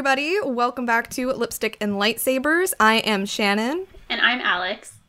everybody. Welcome back to Lipstick and Lightsabers. I am Shannon. And I'm Alex.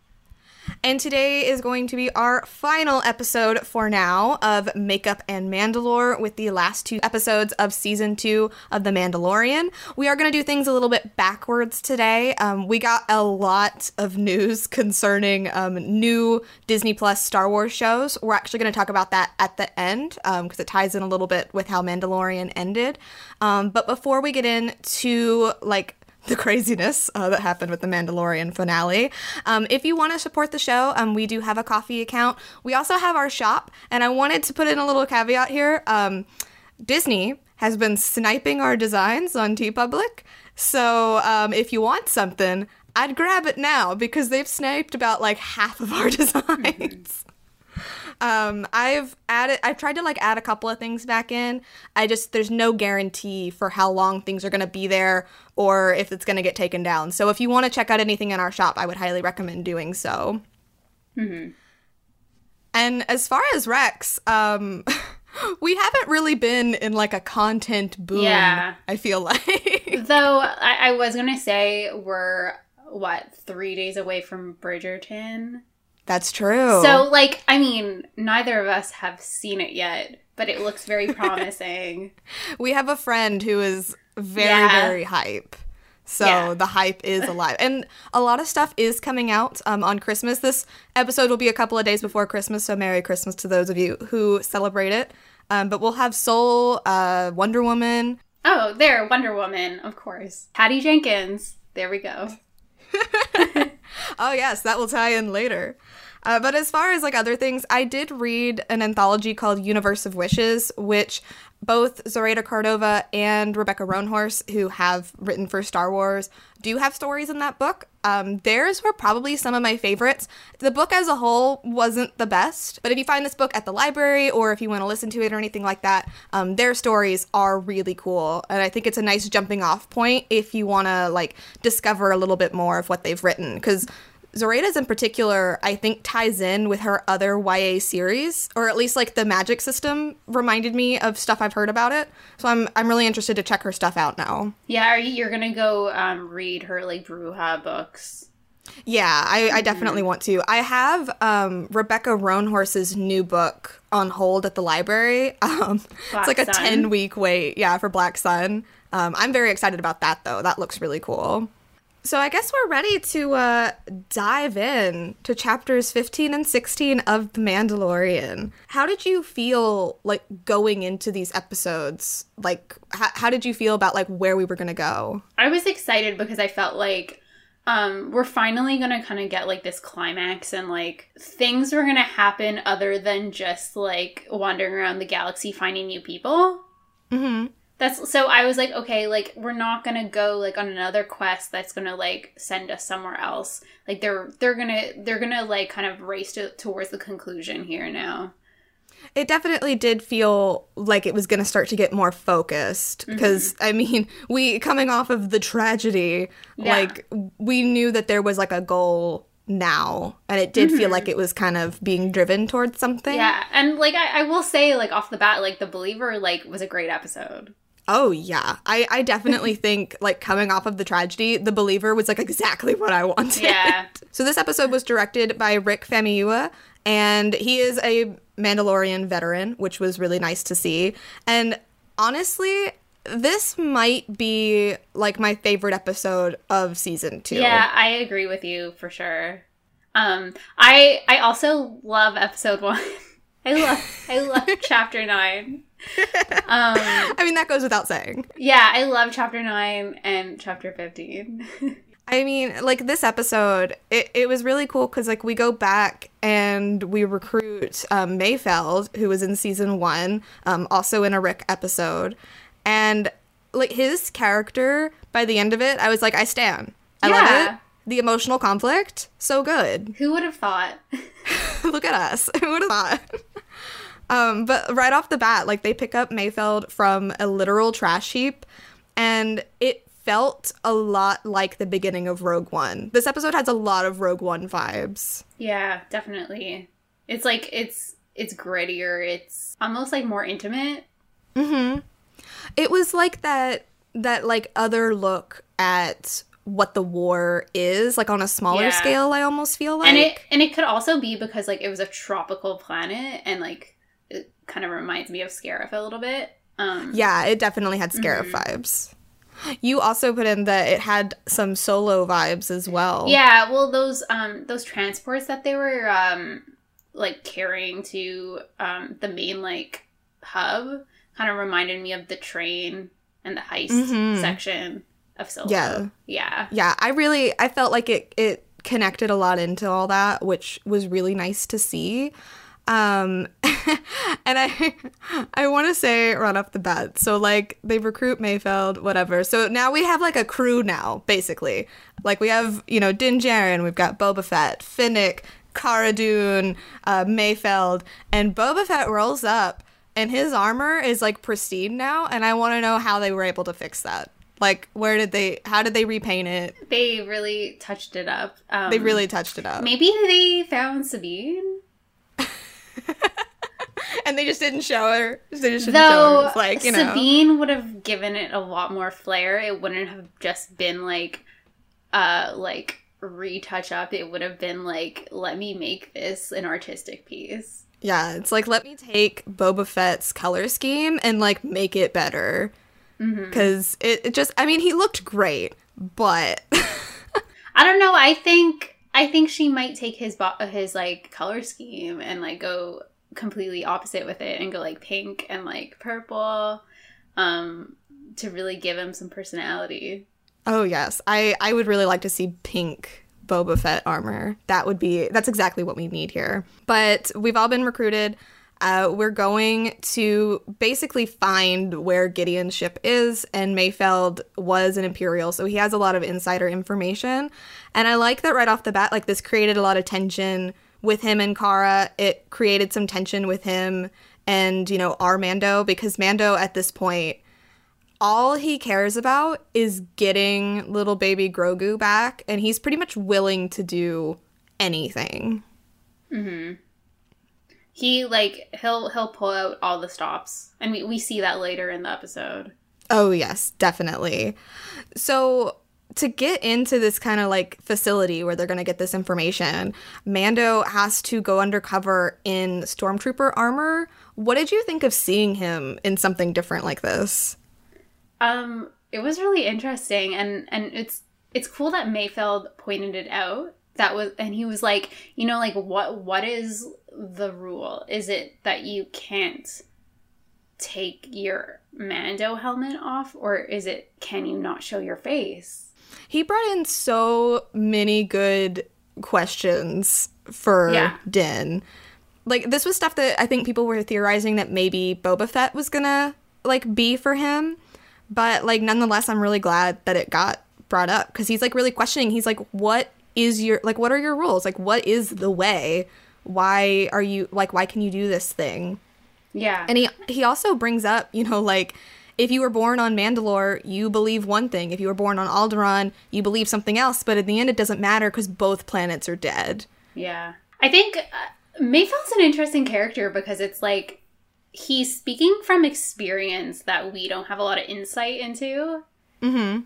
And today is going to be our final episode for now of Makeup and Mandalore with the last two episodes of season two of The Mandalorian. We are going to do things a little bit backwards today. Um, we got a lot of news concerning um, new Disney Plus Star Wars shows. We're actually going to talk about that at the end because um, it ties in a little bit with how Mandalorian ended. Um, but before we get into like the craziness uh, that happened with the Mandalorian finale. Um, if you want to support the show, um, we do have a Ko-fi account. We also have our shop, and I wanted to put in a little caveat here. Um, Disney has been sniping our designs on TeePublic, so um, if you want something, I'd grab it now because they've sniped about like half of our designs. Um, I've added, I've tried to like add a couple of things back in. I just, there's no guarantee for how long things are going to be there or if it's going to get taken down. So if you want to check out anything in our shop, I would highly recommend doing so. Mm-hmm. And as far as Rex, um, we haven't really been in like a content boom. Yeah. I feel like. Though I, I was going to say we're, what, three days away from Bridgerton? That's true. So, like, I mean, neither of us have seen it yet, but it looks very promising. we have a friend who is very, Yeah. very hype. So Yeah. the hype is alive. And a lot of stuff is coming out um, on Christmas. This episode will be a couple of days before Christmas, so Merry Christmas to those of you who celebrate it. Um, but we'll have Soul, uh, Wonder Woman. oh, there, Wonder Woman, of course. Patty Jenkins. There we go. Oh, yes, that will tie in later. Uh, but as far as like other things, I did read an anthology called Universe of Wishes, which both Zoraida Córdova and Rebecca Roanhorse, who have written for Star Wars, do have stories in that book. Um, theirs were probably some of my favorites. The book as a whole wasn't the best, but if you find this book at the library or if you want to listen to it or anything like that, um, their stories are really cool. And I think it's a nice jumping off point if you want to like discover a little bit more of what they've written. Because Zoraida's in particular, I think, ties in with her other YA series, or at least like the magic system reminded me of stuff I've heard about it. So I'm I'm really interested to check her stuff out now. Yeah, are you, you're going to go um, read her, like, Bruja books? Yeah, I, I definitely want to. I have um, Rebecca Roanhorse's new book on hold at the library. Um, it's like a 10 week wait, yeah, for Black Sun. Um, I'm very excited about that, though. That looks really cool. So I guess we're ready to uh, dive in to chapters 15 and 16 of The Mandalorian. How did you feel like going into these episodes? Like, h- how did you feel about like where we were gonna go? I was excited because I felt like um we're finally gonna kind of get like this climax and like things were gonna happen other than just like wandering around the galaxy finding new people. Mm-hmm. That's so I was like, okay, like we're not gonna go like on another quest that's gonna like send us somewhere else. Like they're they're gonna they're gonna like kind of race to, towards the conclusion here now. It definitely did feel like it was going to start to get more focused mm-hmm. because I mean, we coming off of the tragedy, Yeah. like we knew that there was like a goal now, and it did feel like mm-hmm. it was kind of being driven towards something. Yeah, and like I, I will say, like off the bat, like the believer like was a great episode. Oh yeah, I I definitely think like coming off of the tragedy, the believer was like exactly what I wanted. Yeah. So this episode was directed by Rick Famuyiwa, and he is a Mandalorian veteran, which was really nice to see. And honestly, this might be like my favorite episode of season two. Yeah, I agree with you for sure. Um, I I also love episode one. I love I love chapter nine. Um, I mean that goes without saying. yeah, I love chapter nine and chapter fifteen. I mean, like this episode, it, it was really cool because like we go back and we recruit um, Mayfeld, who was in season one, um, also in a Rick episode, and like his character by the end of it, I was like, I stand. I love Yeah. it. The emotional conflict, so good. Who would have thought? Look at us. Who would have thought? Um, but right off the bat, like they pick up Mayfeld from a literal trash heap, and it felt a lot like the beginning of Rogue One. This episode has a lot of Rogue One vibes. Yeah, definitely. It's like it's it's grittier. It's almost like more intimate. Mm-hmm. It was like that that like other look at what the war is, like on a smaller Yeah. scale, I almost feel like. and it and it could also be because like it was a tropical planet and like kind of reminds me of Scarif a little bit. Um Yeah, it definitely had Scarif Mm-hmm. vibes. You also put in that it had some solo vibes as well. Yeah, well those um those transports that they were um like carrying to um the main like hub kind of reminded me of the train and the heist Mhm. section of Solo. Yeah. Yeah. Yeah, I really I felt like it it connected a lot into all that, which was really nice to see. Um and I I want to say right off the bat. So like they recruit Mayfeld, whatever. So now we have like a crew now, basically. Like we have, you know, Din Djarin, we've got Boba Fett, Fennec, Cara Dune, uh, Mayfeld, and Boba Fett rolls up and his armor is like pristine now, and I want to know how they were able to fix that. Like, where did they? How did they repaint it? They really touched it up. Um, They really touched it up, maybe they found Sabine. and they just didn't show her. They just didn't show her. Like you know, Sabine would have given it a lot more flair. It wouldn't have just been like uh like retouch up. It would have been like let me make this an artistic piece. yeah. It's like let me take Boba Fett's color scheme and like make it better Mm-hmm. because it, it just. I mean, he looked great, but I don't know. I think I think she might take his bo- his like color scheme and like go completely opposite with it and go like pink and like purple um to really give him some personality. Oh yes, I I would really like to see pink Boba Fett armor. That would be that's exactly what we need here. But we've all been recruited. Uh, we're going to basically find where Gideon's ship is, and Mayfeld was an Imperial, so he has a lot of insider information. And I like that right off the bat, like this created a lot of tension with him and Cara. It created some tension with him and, you know, our Mando, because Mando at this point all he cares about is getting little baby Grogu back, and he's pretty much willing to do anything. He like he'll he'll pull out all the stops. And we, we see that later in the episode. Oh, yes, definitely. So, to get into this kind of like facility where they're going to get this information, Mando has to go undercover in stormtrooper armor. What did you think of seeing him in something different like this? Um, it was really interesting, and and it's it's cool that Mayfeld pointed it out. That was, and he was like, you know, like what what is the rule? Is it that you can't take your Mando helmet off, or is it can you not show your face? He brought in so many good questions for Yeah. Din. Like this was stuff that I think people were theorizing that maybe Boba Fett was gonna like be for him, but like nonetheless, I'm really glad that it got brought up because he's like really questioning. He's like, "What is your like? What are your rules? Like, what is the way? Why are you like? Why can you do this thing?" Yeah, And he he also brings up, you know, like if you were born on Mandalore, you believe one thing. If you were born on Alderaan, you believe something else. But in the end, it doesn't matter because both planets are dead. Yeah. I think uh, Mayfeld's an interesting character because it's like he's speaking from experience that we don't have a lot of insight into. Mm-hmm.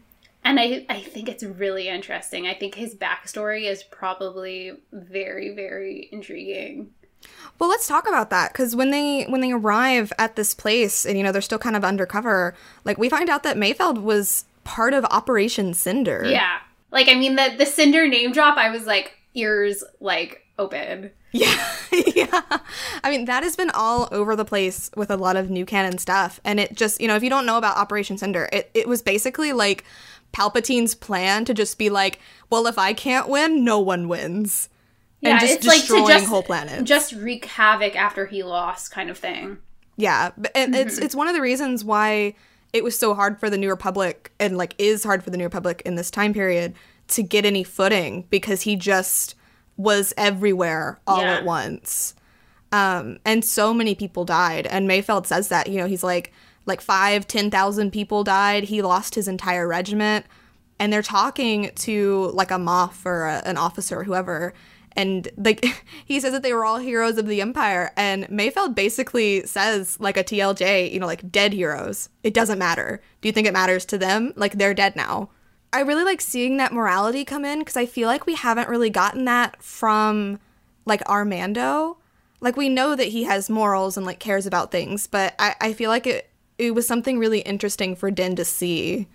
And I, I think it's really interesting. I think his backstory is probably very, very intriguing. Well, let's talk about that because when they when they arrive at this place and you know they're still kind of undercover, like we find out that Mayfeld was part of Operation Cinder. Yeah. Like, I mean, the, the Cinder name drop, I was like, ears like open. Yeah. yeah. I mean, that has been all over the place with a lot of new canon stuff. And it just, you know, if you don't know about Operation Cinder, it, it was basically like Palpatine's plan to just be like, well, if I can't win, no one wins. Yeah, and just destroying whole planets. Just wreak havoc after he lost, kind of thing. Yeah, but and it's it's one of the reasons why it was so hard for the New Republic and like is hard for the New Republic in this time period to get any footing because he just was everywhere all Yeah. at once. Um, and so many people died. And Mayfeld says that, you know, he's like like five, ten thousand people died. He lost his entire regiment. And they're talking to like a Moff or a, an officer or whoever, and like he says that they were all heroes of the empire. And mayfeld basically says like a tlj you know like dead heroes. It doesn't matter. Do you think it matters to them? Like they're dead now. I really like seeing that morality come in because i feel like we haven't really gotten that from like our Mando. Like we know that he has morals and like cares about things but i, I feel like it it was something really interesting for din to see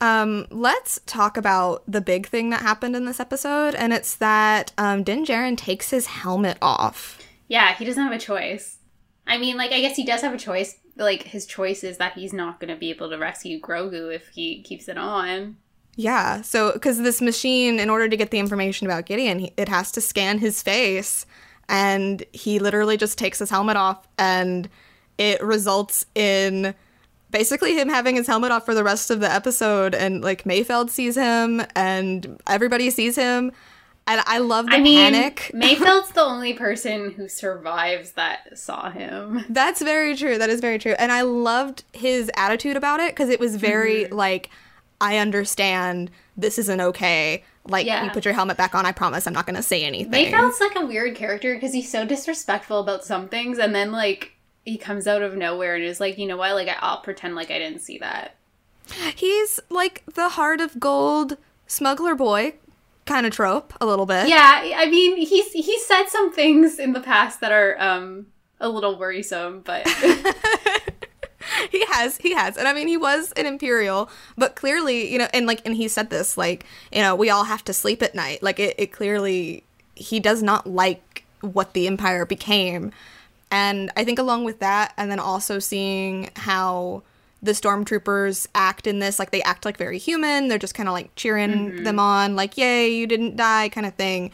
um, let's talk about the big thing that happened in this episode, and it's that um, Din Djarin takes his helmet off. Yeah, he doesn't have a choice. I mean, like, I guess he does have a choice. Like, his choice is that he's not going to be able to rescue Grogu if he keeps it on. Yeah, so because this machine, in order to get the information about Gideon, he, it has to scan his face, and he literally just takes his helmet off, and it results in basically him having his helmet off for the rest of the episode, and like Mayfeld sees him, and everybody sees him, and I love the I mean, panic. Mayfeld's the only person who survives that saw him. That's very true. That is very true. And I loved his attitude about it because it was very Mm-hmm. like, I understand this isn't okay. Like, Yeah. you put your helmet back on. I promise I'm not going to say anything. Mayfeld's like a weird character because he's so disrespectful about some things, and then like he comes out of nowhere and is like, you know what? Like I'll pretend like I didn't see that. He's like the heart of gold smuggler boy kind of trope a little bit. Yeah, I mean, he's he said some things in the past that are um a little worrisome, but he has he has and i mean he was an imperial but clearly you know and like and he said this like you know we all have to sleep at night like it, it clearly he does not like what the empire became and i think along with that and then also seeing how the stormtroopers act in this like they act like very human they're just kind of like cheering mm-hmm. them on like yay you didn't die kind of thing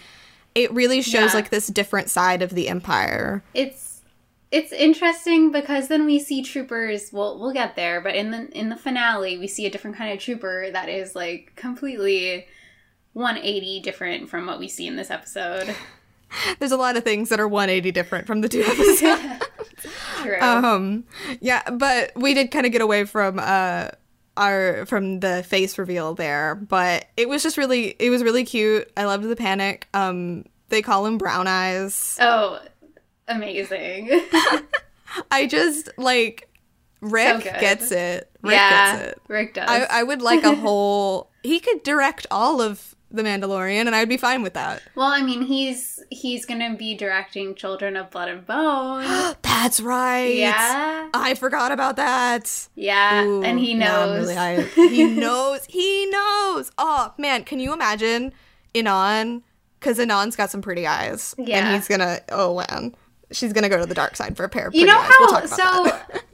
it really shows Yeah. like this different side of the empire it's it's interesting because then we see troopers. Well, we'll get there, but in the in the finale, we see a different kind of trooper that is like completely 180 different from what we see in this episode. there's a lot of things that are 180 different from the two episodes True. Um, yeah, but we did kind of get away from uh our from the face reveal there, but it was just really it was really cute. I loved the panic. Um, they call him Brown Eyes. oh, amazing. I just like Rick good. gets it. Rick yeah, gets it. Rick does. I, I would like a whole. He could direct all of the Mandalorian, and I'd be fine with that. well, I mean, he's he's gonna be directing Children of Blood and Bone. That's right. yeah, I forgot about that. yeah, Ooh, and he knows. really he knows. He knows. Oh man, can you imagine Inan? Because Inan's got some pretty eyes. Yeah. And he's gonna. Oh man, she's gonna go to the dark side for a pair of you know eyes. We'll how about so.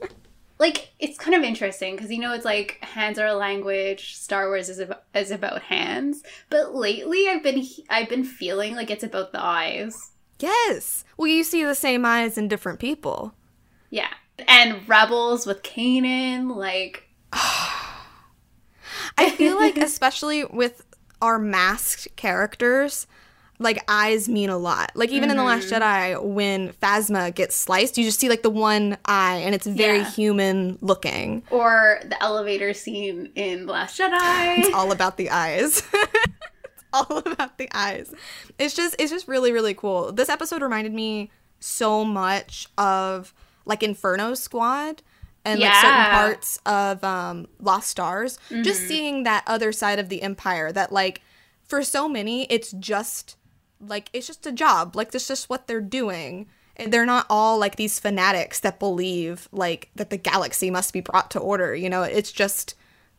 like it's kind of interesting because you know it's like hands are a language star wars is about, is about hands but lately i've been i've been feeling like it's about the eyes yes. Well, you see the same eyes in different people. yeah and rebels with kanan like I feel like, especially with our masked characters, like eyes mean a lot. Like even in the Last Mm-hmm. Jedi, when Phasma gets sliced, you just see like the one eye, and it's very Yeah. human looking. or the elevator scene in the last jedi It's all about the eyes. it's all about the eyes. It's just it's just really really cool. This episode reminded me so much of like Inferno Squad and like certain parts of um Lost Stars. Just seeing that other side of the empire that like for so many it's just like it's just a job. Like that's just what they're doing. And They're not all like these fanatics that believe like that the galaxy must be brought to order. You know, it's just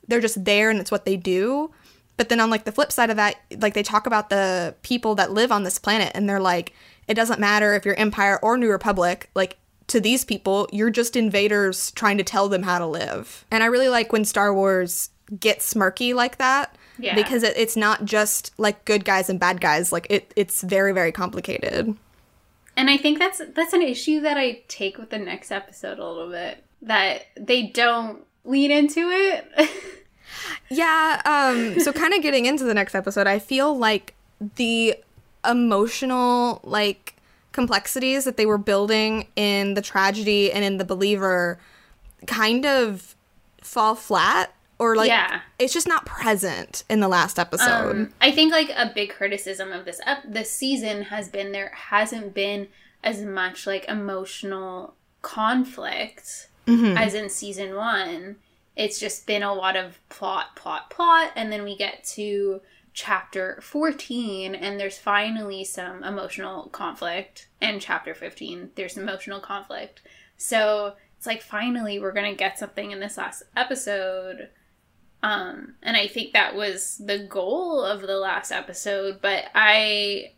they're just there and it's what they do. But then on like the flip side of that, like they talk about the people that live on this planet and they're like, it doesn't matter if you're Empire or New Republic, like to these people, you're just invaders trying to tell them how to live. And I really like when Star Wars gets smirky like that. Yeah. Because it, it's not just like good guys and bad guys. Like it, it's very, very complicated. and i think that's that's an issue that i take with the next episode a little bit that they don't lean into it Yeah, um so kind of getting into the next episode, I feel like the emotional like complexities that they were building in the tragedy and in the believer kind of fall flat or like Yeah. it's just not present in the last episode. Um, I think like a big criticism of this ep- this season has been there hasn't been as much like emotional conflict Mhm. as in season one. It's just been a lot of plot, plot, plot, and then we get to chapter 14 and there's finally some emotional conflict and chapter 15 there's emotional conflict so it's like finally we're gonna get something in this last episode um and i think that was the goal of the last episode but i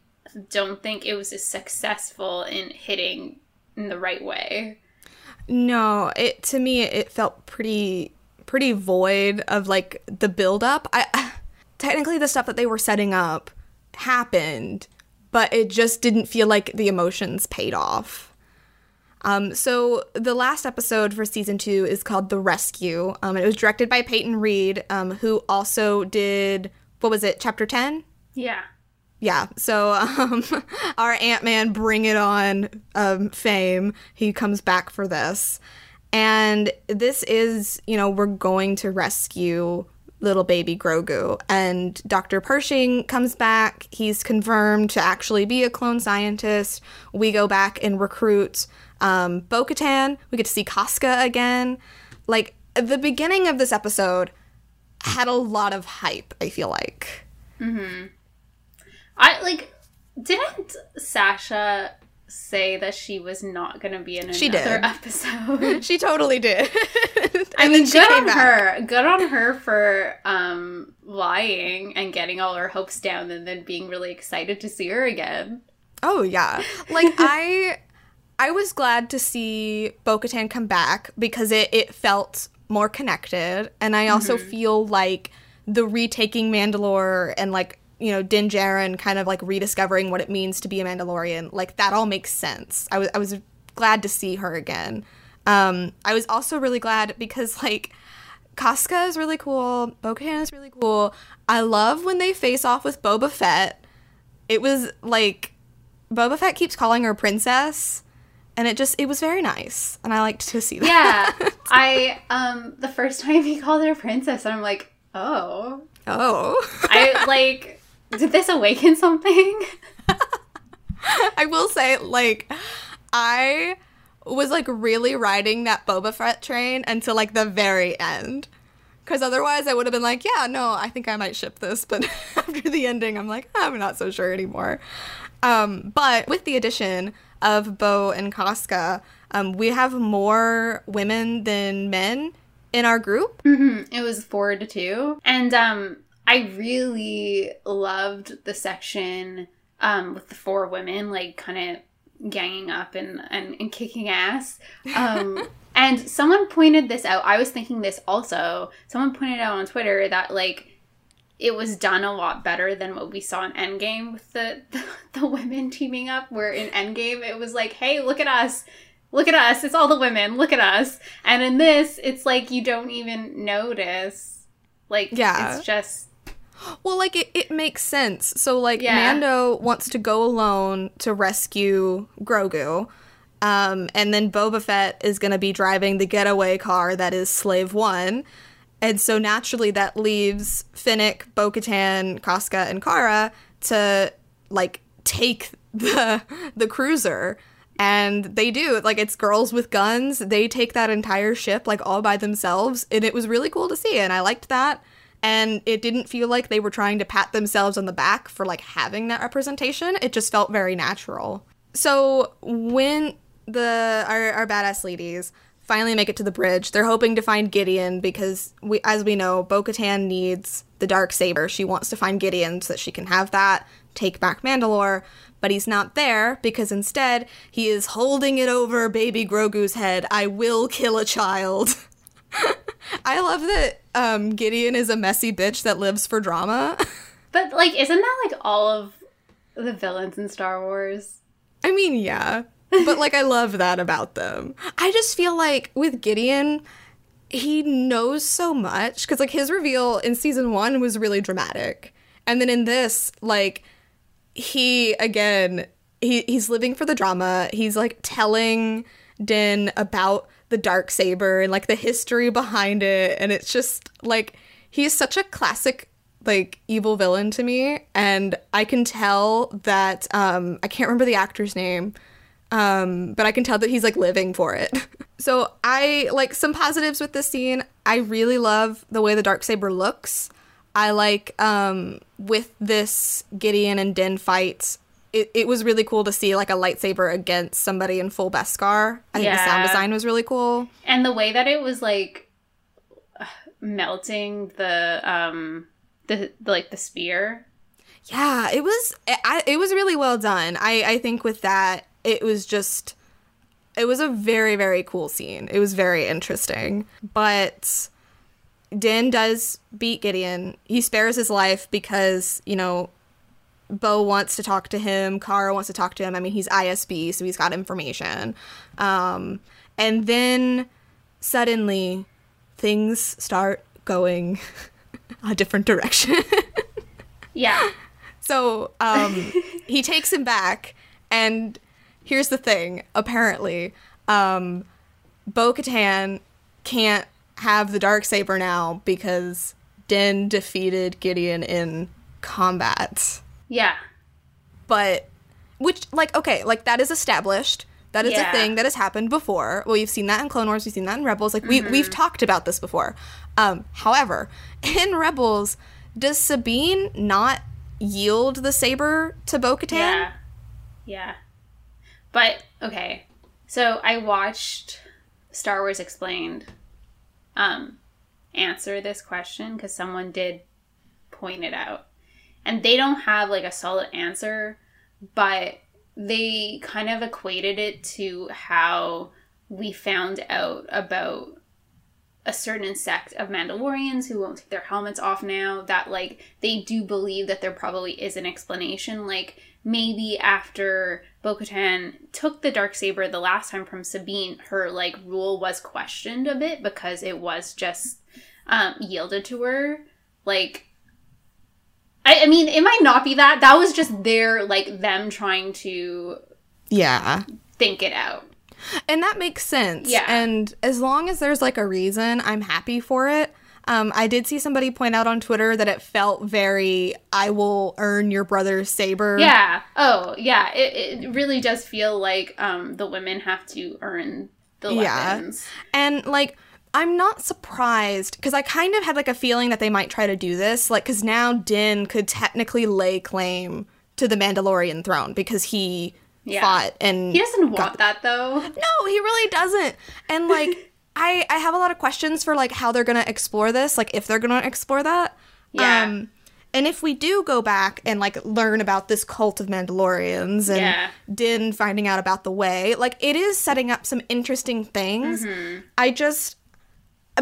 don't think it was as successful in hitting in the right way No, it to me it felt pretty pretty void of like the build up. I technically the stuff that they were setting up happened, but it just didn't feel like the emotions paid off. Um, so the last episode for season two is called The Rescue. Um, and it was directed by Peyton Reed, um, who also did what was it, chapter ten? yeah Yeah, so um, our Ant Man Bring It On um, fame, he comes back for this. And this is, you know, we're going to rescue little baby Grogu. And Dr. Pershing comes back. He's confirmed to actually be a clone scientist. We go back and recruit um, Bo Katan. We get to see Koska again. Like, the beginning of this episode had a lot of hype, I feel like. Mm-hmm. I like didn't Sasha say that she was not going to be in another She did. episode? She totally did. I And mean, good on back. her. Good on her for um lying and getting all her hopes down and then being really excited to see her again. Oh yeah. Like I I was glad to see Bo-Katan come back because it, it felt more connected. And I also feel like the retaking Mandalore and like, you know, Din Djarin kind of like rediscovering what it means to be a Mandalorian, like that all makes sense. I was I was glad to see her again. Um, I was also really glad because like Koska is really cool, Bo-Katan is really cool. I love when they face off with Boba Fett. It was like Boba Fett keeps calling her princess, and it just it was very nice, and I liked to see that. Yeah. I um the first time he called her princess, I'm like, "Oh. oh, I like did this awaken something?" I will say, like, I was like really riding that Boba Fett train until like the very end. Because otherwise, I would have been like, yeah, no, I think I might ship this. But after the ending, I'm like, I'm not so sure anymore. Um, but with the addition of Bo and Koska, um, we have more women than men in our group. Mhm. It was four to two. And um I really loved the section um with the four women like kind of ganging up and, and, and kicking ass. Um and someone pointed this out. I was thinking this also. Someone pointed out on Twitter that like it was done a lot better than what we saw in Endgame with the, the, the women teaming up. Where in Endgame it was like, hey, look at us. Look at us. It's all the women. Look at us. And in this, it's like you don't even notice. Like, Yeah. it's just. Well, like it, it makes sense. So like Yeah. Mando wants to go alone to rescue Grogu. Um, and then Boba Fett is going to be driving the getaway car that is Slave One. And so naturally that leaves Fennec, Bo Katan, Koska, and Cara to like take the the cruiser. And they do. Like it's girls with guns. They take that entire ship like all by themselves. And it was really cool to see. And I liked that and it didn't feel like they were trying to pat themselves on the back for like having that representation it just felt very natural so when the our, our badass ladies finally make it to the bridge they're hoping to find gideon because we as we know bo-katan needs the dark saber she wants to find gideon so that she can have that take back mandalore but he's not there because instead he is holding it over baby grogu's head i will kill a child I love that um, Gideon is a messy bitch that lives for drama. But, like, isn't that like all of the villains in Star Wars? I mean, yeah. But like I love that about them. I just feel like with Gideon, he knows so much cuz like his reveal in season 1 was really dramatic. And then in this, like he again, he he's living for the drama. He's like telling Din about the dark saber and like the history behind it and it's just like he's such a classic like evil villain to me and i can tell that um i can't remember the actor's name um but i can tell that he's like living for it so i like some positives with this scene i really love the way the dark saber looks i like um with this gideon and din fight it, it was really cool to see like a lightsaber against somebody in full beskar i think the sound design was really cool And the way that it was like melting the um the like the spear. Yeah, it was. I, it was really well done. I I think with that, it was just. It was a very very cool scene. It was very interesting, but. Din does beat Gideon. He spares his life because, you know, Bo wants to talk to him. Cara wants to talk to him. I mean, he's ISB, so he's got information. Um, and then suddenly things start going a different direction. Yeah. So um, he takes him back, and here's the thing: apparently, um, Bo Katan can't have the dark saber now because Din defeated Gideon in combat. Yeah. But which, like, okay, like that is established. That is Yeah. a thing that has happened before. Well, we've seen that in Clone Wars. We've seen that in Rebels. Like we we've talked about this before. Um, however, in Rebels, does Sabine not yield the saber to Bo-Katan? Yeah. Yeah. But okay. So I watched Star Wars Explained um answer this question cuz someone did point it out. And they don't have like a solid answer, but they kind of equated it to how we found out about a certain sect of Mandalorians who won't take their helmets off now that like they do believe that there probably is an explanation like maybe after Bo-Katan took the dark saber the last time from Sabine her like rule was questioned a bit because it was just um yielded to her like I, I mean it might not be that that was just their like them trying to Yeah. think it out And that makes sense. Yeah. And as long as there's like a reason, I'm happy for it. Um, I did see somebody point out on Twitter that it felt very, I will earn your brother's saber. Yeah. Oh, yeah. It, it really does feel like um, the women have to earn the weapons. Yeah. And like, I'm not surprised because I kind of had like a feeling that they might try to do this. Like, because now Din could technically lay claim to the Mandalorian throne because he Yeah. fought and He doesn't got want that though. No, he really doesn't. And like I I have a lot of questions for like how they're going to explore this, like if they're going to explore that. Yeah. Um and if we do go back and like learn about this cult of Mandalorians and Yeah. Din finding out about the way, like it is setting up some interesting things. Mm-hmm. I just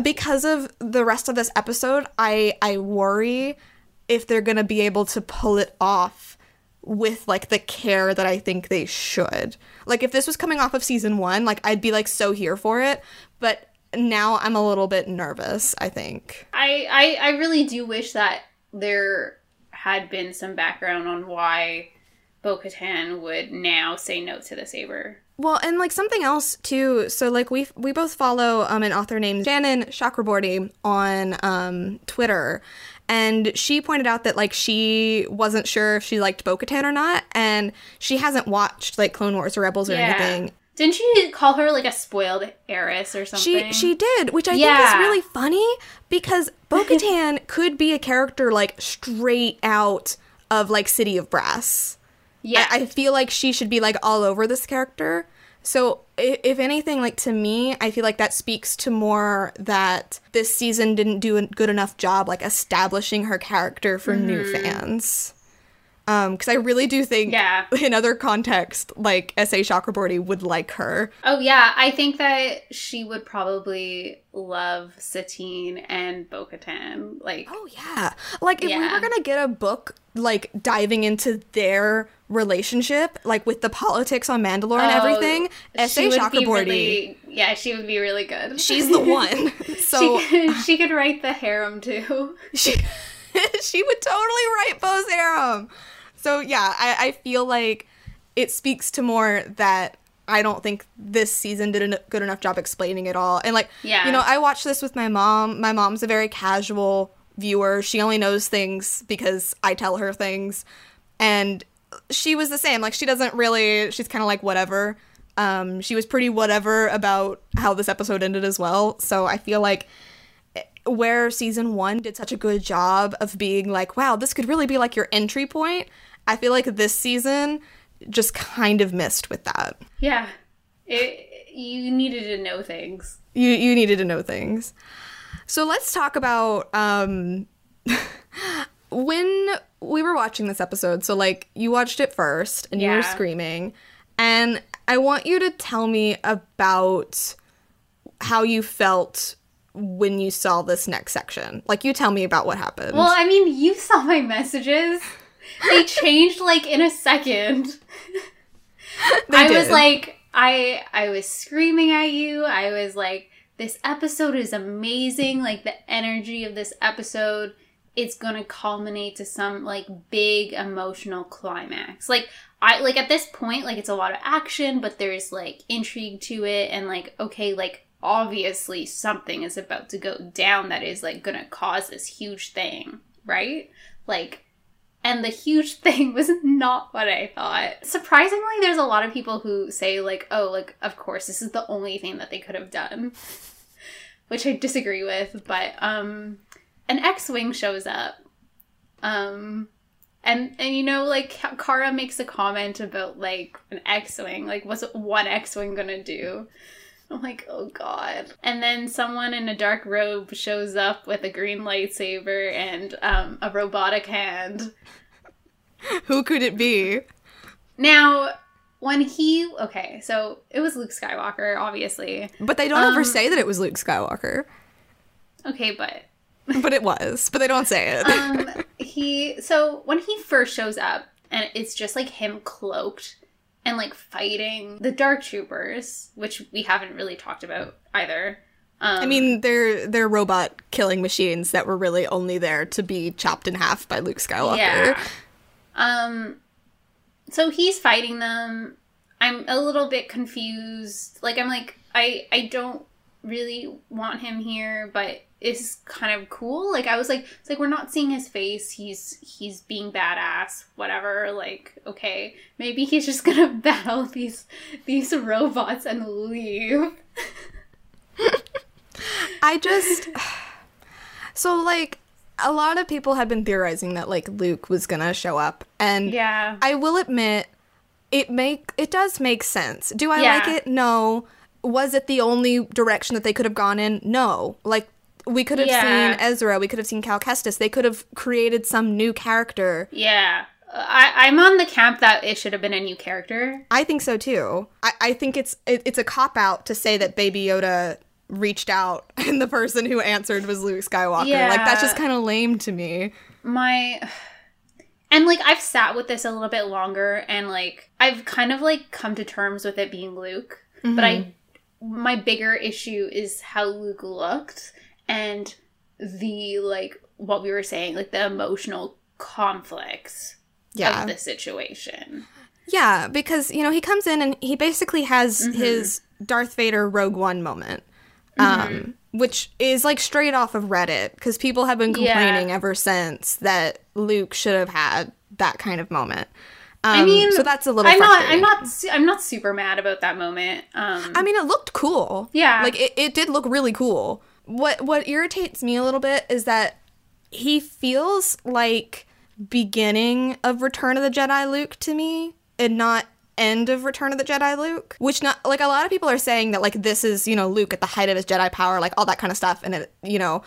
because of the rest of this episode, I I worry if they're going to be able to pull it off with like the care that I think they should. Like if this was coming off of season 1, like I'd be like so here for it, but now I'm a little bit nervous, I think. I, I, I really do wish that there had been some background on why Bo Katan would now say no to the saber. Well, and like something else too. So like we we both follow um an author named Shannon Chakraborty on um Twitter, and she pointed out that like she wasn't sure if she liked Bo-Katan or not, and she hasn't watched like Clone Wars or Rebels or Yeah. anything. Didn't she call her like a spoiled heiress or something? She she did, which I think Yeah. is really funny because Bo-Katan could be a character like straight out of like City of Brass. yeah. I, I feel like she should be like all over this character. So if anything, like to me, I feel like that speaks to more that this season didn't do a good enough job like establishing her character for new mm-hmm. fans. Um, because I really do think Yeah. in other context, like S.A. Chakraborty would like her. Oh yeah, I think that she would probably love Satine and Bo-Katan. Like, Oh yeah. Like if we were gonna get a book like diving into their relationship, like with the politics on Mandalore and oh, everything, S.A. Chakraborty, really- yeah, she would be really good. she's the one. so she, could, she could write the harem too. she she would totally write Bo's harem. So yeah, I, I feel like it speaks to more that I don't think this season did a good enough job explaining it all. And like, Yeah. you know, I watched this with my mom. My mom's a very casual viewer. She only knows things because I tell her things. And she was the same. Like she doesn't really she's kind of like whatever. Um she was pretty whatever about how this episode ended as well. So I feel like where season 1 did such a good job of being like, wow, this could really be like your entry point. I feel like this season just kind of missed with that. Yeah. It, you needed to know things. You you needed to know things. So let's talk about um when we were watching this episode. So like you watched it first and you were screaming and I want you to tell me about how you felt when you saw this next section. Like you tell me about what happened. Well, I mean, you saw my messages. They changed like in a second. They I was like, I I was screaming at you. I was like, this episode is amazing. Like the energy of this episode, it's gonna culminate to some like big emotional climax. Like I like at this point, like it's a lot of action, but there's like intrigue to it, and like okay, like obviously something is about to go down that is like gonna cause this huge thing, right? Like and the huge thing was not what I thought. Surprisingly, there's a lot of people who say, like, oh, like, of course, this is the only thing that they could have done. Which I disagree with, but um an X-Wing shows up. Um and and you know, like Cara makes a comment about like an X-Wing, like what's one X-Wing gonna do? I'm like, oh god. And then someone in a dark robe shows up with a green lightsaber and um, a robotic hand. who could it be? Now, when he okay, so it was Luke Skywalker, obviously. But they don't ever Um, say that it was Luke Skywalker. Okay, but But it was. But they don't say it. um he so when he first shows up and it's just like him cloaked and like fighting the dark troopers, which we haven't really talked about either. Um, I mean, they're they're robot killing machines that were really only there to be chopped in half by Luke Skywalker. Yeah. Um so he's fighting them. I'm a little bit confused. Like I'm like I I don't really want him here, but it's kind of cool. Like I was like it's like we're not seeing his face. He's he's being badass, whatever. Like okay, maybe he's just to battle these these robots and leave. I just so like a lot of people had been theorizing that like Luke was gonna show up, and Yeah. I will admit it make it does make sense. Do I Yeah. like it? No. Was it the only direction that they could have gone in? No. Like we could have Yeah. seen Ezra, we could have seen Cal Kestis. They could have created some new character. Yeah. I, I'm on the camp that it should have been a new character. I think so too. I, I think it's it, it's a cop out to say that Baby Yoda reached out and the person who answered was Luke Skywalker. Yeah. Like that's just kind of lame to me. my and like I've sat with this a little bit longer and like I've kind of like come to terms with it being Luke, but I mm-hmm. my bigger issue is how Luke looked and the like what we were saying like the emotional conflicts Yeah. of the situation. Yeah, because you know he comes in and he basically has Mm-hmm. his Darth Vader Rogue One moment, um, which is like straight off of Reddit because people have been Yeah. complaining ever since that Luke should have had that kind of moment. Um, I mean, so that's a little. I'm not I'm not I'm not super mad about that moment. Um I mean, it looked cool. Yeah. like it, it did look really cool. What what irritates me a little bit is that he feels like beginning of Return of the Jedi Luke to me, and not end of Return of the Jedi Luke. Which not like a lot of people are saying that like this is you know Luke at the height of his Jedi power, like all that kind of stuff, and it you know,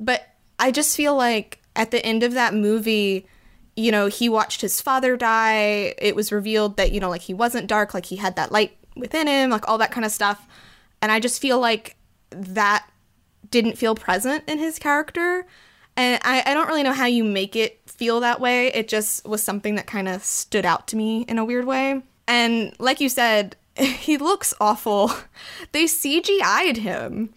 but I just feel like at the end of that movie. You know, he watched his father die. It was revealed that, you know, like he wasn't dark, like he had that light within him, like all that kind of stuff. And I just feel like that didn't feel present in his character. And I, I don't really know how you make it feel that way. It just was something that kind of stood out to me in a weird way. And like you said, he looks awful. They CGI'd him.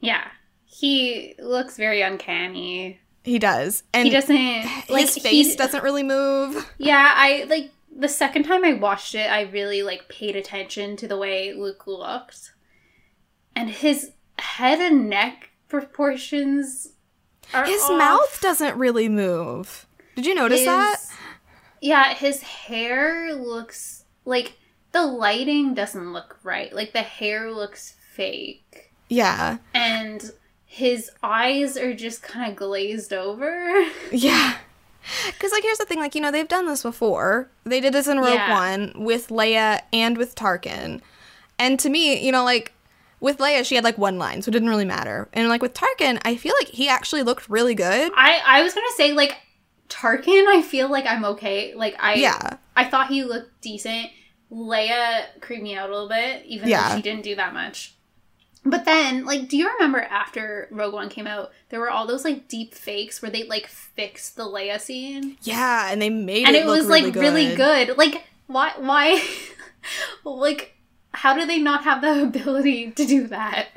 yeah. He looks very uncanny. He does. And He doesn't like his face he- doesn't really move. Yeah, I like the second time I watched it, I really like paid attention to the way Luke looked. And his head and neck proportions are His off. mouth doesn't really move. Did you notice His- that? Yeah, his hair looks like the lighting doesn't look right. Like the hair looks fake. Yeah. And his eyes are just kind of glazed over. Yeah. Because, like, here's the thing like, you know, they've done this before. They did this in Rogue Yeah. One with Leia and with Tarkin. And to me, you know, like, with Leia, she had like one line, so it didn't really matter. And like with Tarkin, I feel like he actually looked really good. I I was gonna say like Tarkin. I feel like I'm okay. Like I Yeah. I thought he looked decent. Leia creeped me out a little bit, even Yeah. though she didn't do that much. But then, like, do you remember after Rogue One came out, there were all those like deep fakes where they like fixed the Leia scene, Yeah, and they made and it, it look was really like good. really good. Like, why? Why? like, how do they not have the ability to do that?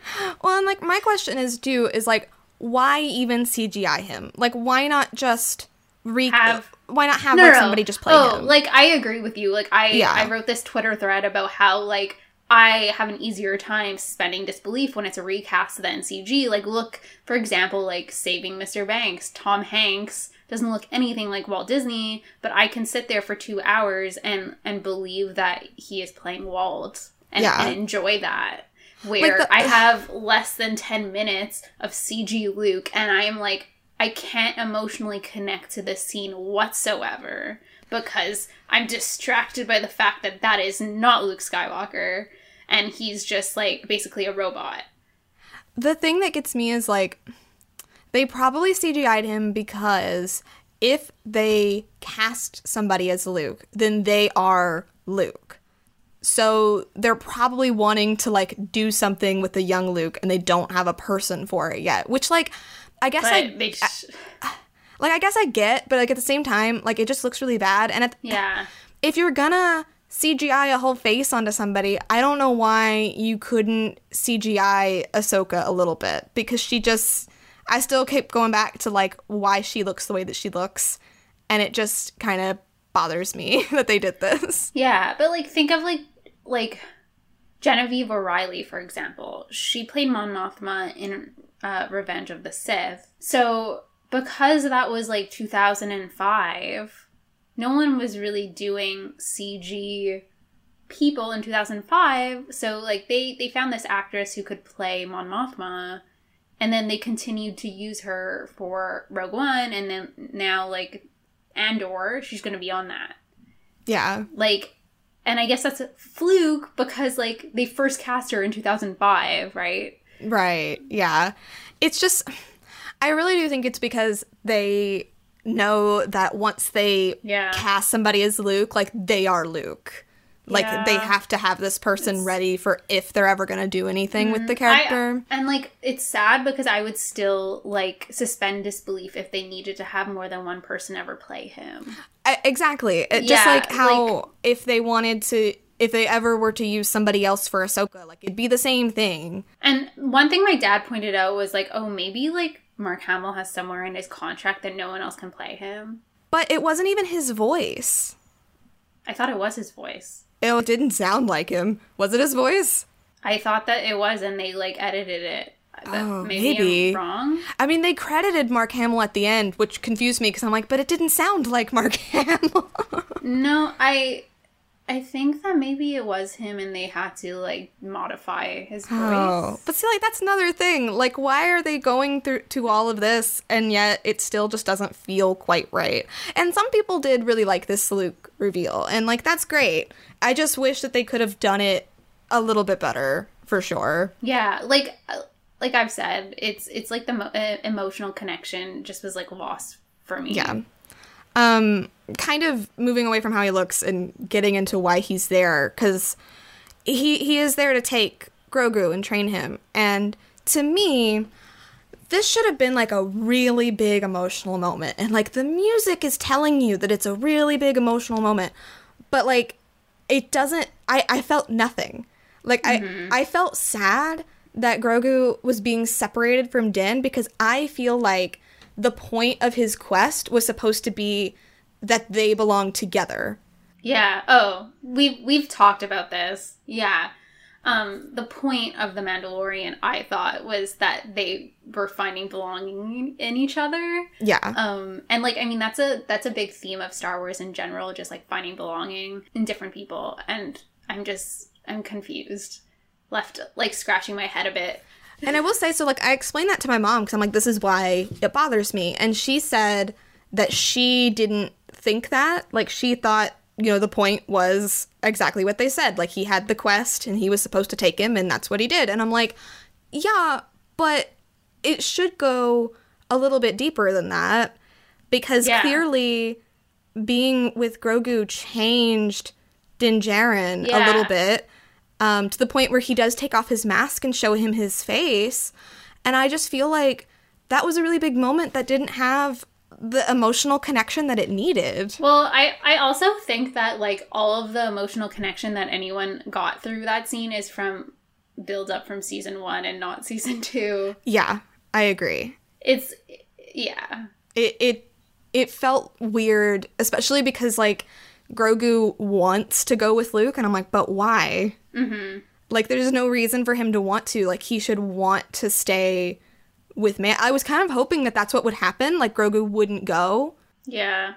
Well, and like my question is, do is like, why even CGI him? Like, why not just re? Have- why not have No, like no, somebody just play oh, him? like I agree with you. Like I, Yeah. I wrote this Twitter thread about how like I have an easier time suspending disbelief when it's a recast than CG. Like look, for example, like Saving Mr. Banks, Tom Hanks doesn't look anything like Walt Disney, but I can sit there for two hours and and believe that he is playing Walt and, Yeah. and enjoy that. Where the- I have less than ten minutes of CG Luke, and I am like, I can't emotionally connect to this scene whatsoever because I'm distracted by the fact that that is not Luke Skywalker and he's just like basically a robot. the thing that gets me is like they probably CGI'd him because if they cast somebody as Luke, then they are Luke. So they're probably wanting to like do something with the young Luke and they don't have a person for it yet. Which like I guess I like I guess I get, but like at the same time, like it just looks really bad. And at, yeah. if you're gonna CGI a whole face onto somebody, I don't know why you couldn't CGI Ahsoka a little bit because she just, I still keep going back to like why she looks the way that she looks, and it just kind of bothers me that they did this. Yeah, but like think of like like Genevieve O'Reilly, for example. She played Mon Mothma in uh, Revenge of the Sith. So because that was like 2005, no one was really doing CG people in 2005. So like they they found this actress who could play Mon Mothma. And then they continued to use her for Rogue One, and then now like Andor, she's going to be on that Yeah, like and i guess that's a fluke because like they first cast her in 2005 right right. Yeah, it's just, I really do think it's because they know that once they Yeah. cast somebody as Luke, like they are Luke. Like they have to have this person ready for if they're ever gonna do anything with the mm-hmm. I- character. and like it's sad because i would still like suspend disbelief if they needed to have more than one person ever play him I- exactly. It, just like how like- if they wanted to, if they ever were to use somebody else for Ahsoka, like it'd be the same thing. and one thing my dad pointed out was like oh maybe like mark hamill has somewhere in his contract that no one else can play him But it wasn't even his voice. i thought it was his voice It didn't sound like him. Was it his voice? i thought that it was and they like edited it That- Oh, maybe, maybe. i'm wrong I mean, they credited Mark Hamill at the end, which confused me because I'm like, but it didn't sound like Mark Hamill. No, I I think that maybe it was him and they had to like modify his voice. Oh, but see, like that's another thing. Like, why are they going through to all of this, and yet it still just doesn't feel quite right? And some people did really like this Luke reveal, and like that's great. I just wish that they could have done it a little bit better, for sure. Yeah, like uh, like I've said, it's it's like the mo- uh, emotional connection just was like lost for me. Yeah. Um, kind of moving away from how he looks and getting into why he's there, because he he is there to take Grogu and train him. And to me, this should have been like a really big emotional moment. And like the music is telling you that it's a really big emotional moment. But like it doesn't I, I felt nothing. Like I I felt sad that Grogu was being separated from Din because I feel like the point of his quest was supposed to be that they belong together. Yeah. Oh, we've we've talked about this. Yeah. Um, the point of the Mandalorian, I thought, was that they were finding belonging in each other. Yeah. Um, and like, I mean, that's a that's a big theme of Star Wars in general, just like finding belonging in different people. And I'm just I'm confused, left like scratching my head a bit. And I will say, so like I explained that to my mom because I'm like, this is why it bothers me. And she said that she didn't think that. Like she thought, you know, the point was exactly what they said. Like he had the quest and he was supposed to take him and that's what he did. And I'm like, yeah, but it should go a little bit deeper than that because Yeah. clearly being with Grogu changed Din Djarin a little bit um, to the point where he does take off his mask and show him his face. And I just feel like that was a really big moment that didn't have the emotional connection that it needed. Well, I I also think that like all of the emotional connection that anyone got through that scene is from build up from season one and not season two. Yeah, I agree. It's yeah. It it it felt weird, especially because like Grogu wants to go with Luke, and I'm like, but why? Mm-hmm. Like, there's no reason for him to want to. Like, he should want to stay with me. I was kind of hoping that that's what would happen. Like, Grogu wouldn't go. Yeah.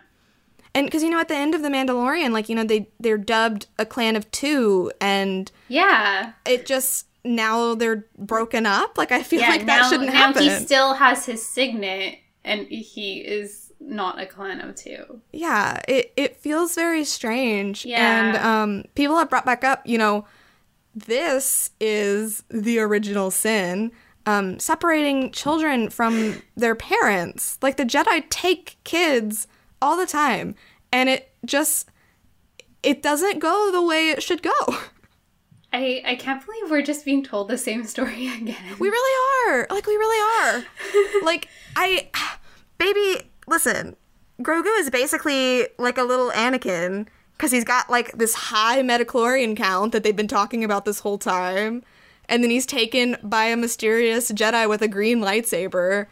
And because you know, at the end of the Mandalorian, like you know, they they're dubbed a clan of two, and Yeah. it just now they're broken up. Like I feel yeah. like that shouldn't now happen. he still has his signet and he is not a clan of two. yeah, it it feels very strange. Yeah. And um, people have brought back up, you know, this is the original sin. Um, separating children from their parents. Like the Jedi take kids all the time, and it just it doesn't go the way it should go. I I can't believe we're just being told the same story again. We really are. Like we really are. like I baby, listen. Grogu is basically like a little Anakin cuz he's got like this high midi-chlorian count that they've been talking about this whole time. And then he's taken by a mysterious Jedi with a green lightsaber.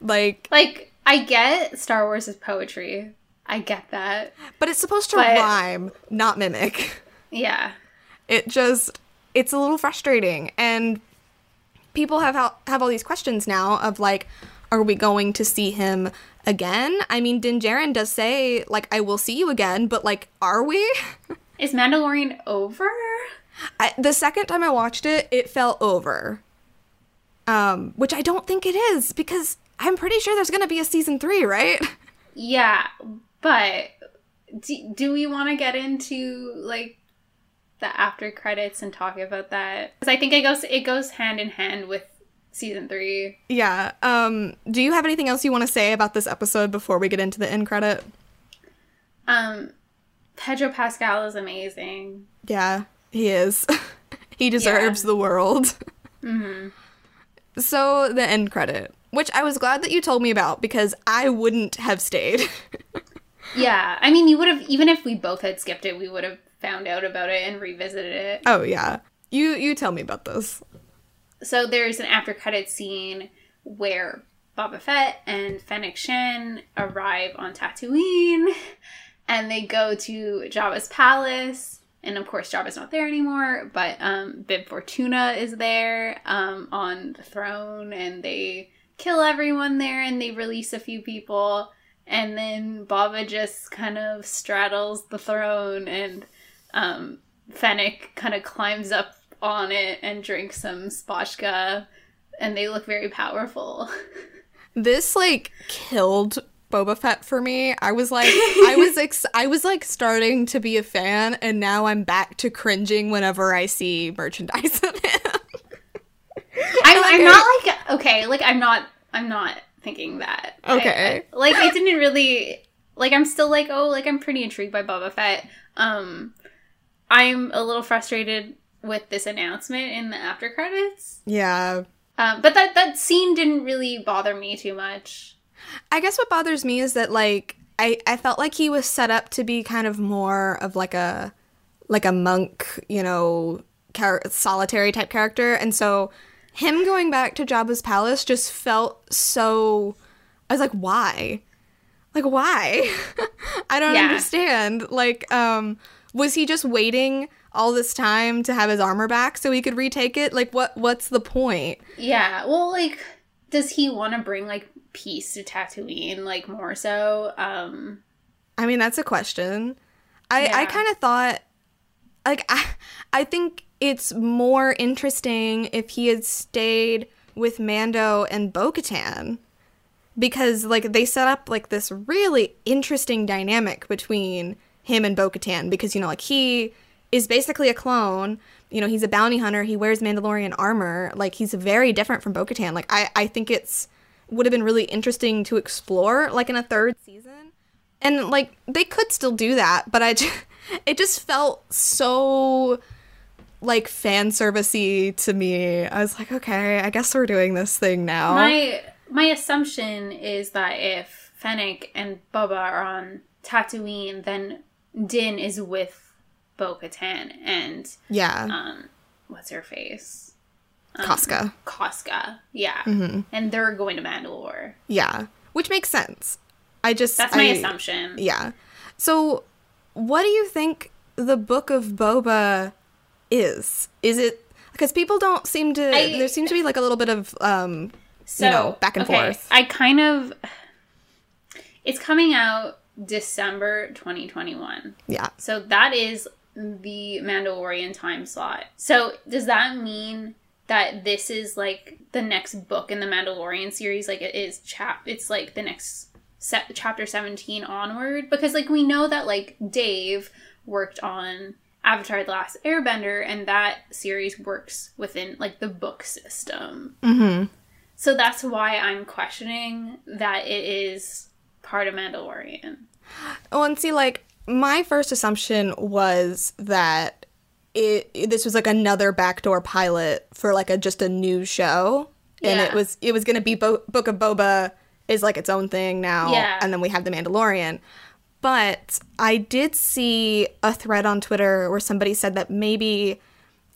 Like like I get Star Wars is poetry. I get that. but it's supposed to But- rhyme, not mimic. Yeah. it just it's a little frustrating and people have have all these questions now of like are we going to see him again i mean din Djarin does say like i will see you again but like are we Is Mandalorian over? I, the second time i watched it it felt over um which i don't think it is because i'm pretty sure there's gonna be a season three right Yeah, but do, do we want to get into like the after credits and talk about that? Because I think it goes it goes hand in hand with season three. yeah um do you have anything else you want to say about this episode before we get into the end credit Um, Pedro Pascal is amazing. Yeah, he is. he deserves the world. hmm So, the end credit, which I was glad that you told me about because I wouldn't have stayed. Yeah, I mean, you would have even if we both had skipped it, we would have found out about it and revisited it. oh, yeah. You you tell me about this. So there's an after credit scene where Boba Fett and Fennec Shand arrive on Tatooine and they go to Jabba's palace. And of course, Jabba's not there anymore, but um, Bib Fortuna is there um, on the throne and they kill everyone there and they release a few people. And then Boba just kind of straddles the throne and um, Fennec kind of climbs up on it and drink some spotchka, and they look very powerful. This like killed Boba Fett for me. I was like I was ex- I was like starting to be a fan and now I'm back to cringing whenever I see merchandise of him. I'm, I'm not like okay, like I'm not I'm not thinking that. Okay. I- like it didn't really like I'm still like oh like I'm pretty intrigued by Boba Fett. Um, I'm a little frustrated with this announcement in the after credits. yeah. Um, but that that scene didn't really bother me too much. I guess what bothers me is that like I I felt like he was set up to be kind of more of like a like a monk, you know, char- solitary type character, and so him going back to Jabba's palace just felt so. I was like, why? Like why? I don't Yeah. understand. Like, um, was he just waiting all this time to have his armor back so he could retake it? Like, what? What's the point? Yeah. Well, like, does he want to bring like peace to Tatooine? Like more so. Um. I mean, that's a question. I I kind of thought, like, I I think it's more interesting if he had stayed with Mando and Bo-Katan. Because like they set up like this really interesting dynamic between him and Bo-Katan because you know like he is basically a clone. You know, he's a bounty hunter. He wears Mandalorian armor. Like he's very different from Bo-Katan. Like I I think it's would have been really interesting to explore like in a third season. And like they could still do that, but I just, it just felt so like fan servicey to me. I was like, okay, I guess we're doing this thing now. My my assumption is that if Fennec and Boba are on Tatooine, then Din is with Bo Katan and yeah, um what's her face? Koska. Koska. Yeah. Mm-hmm. And they're going to Mandalore. Yeah, which makes sense. I just That's my I- assumption. Yeah. So, what do you think the Book of Boba is? Is it because people don't seem to? I- there seems to be like a little bit of um, So you know, back and forth. I kind of it's coming out December 2021. yeah, So that is the Mandalorian time slot. So does that mean that this is like the next book in the Mandalorian series? Like it is chap it's like the next set chapter 17 onward? Because like we know that like Dave worked on Avatar The Last Airbender and that series works within like the book system. mm-hmm. So that's why I'm questioning that it is part of Mandalorian. Oh, and see, like my first assumption was that it this was like another backdoor pilot for like a just a new show, and it was it was gonna be Bo- Book of Boba is like its own thing now, Yeah. and then we have the Mandalorian. But I did see a thread on Twitter where somebody said that maybe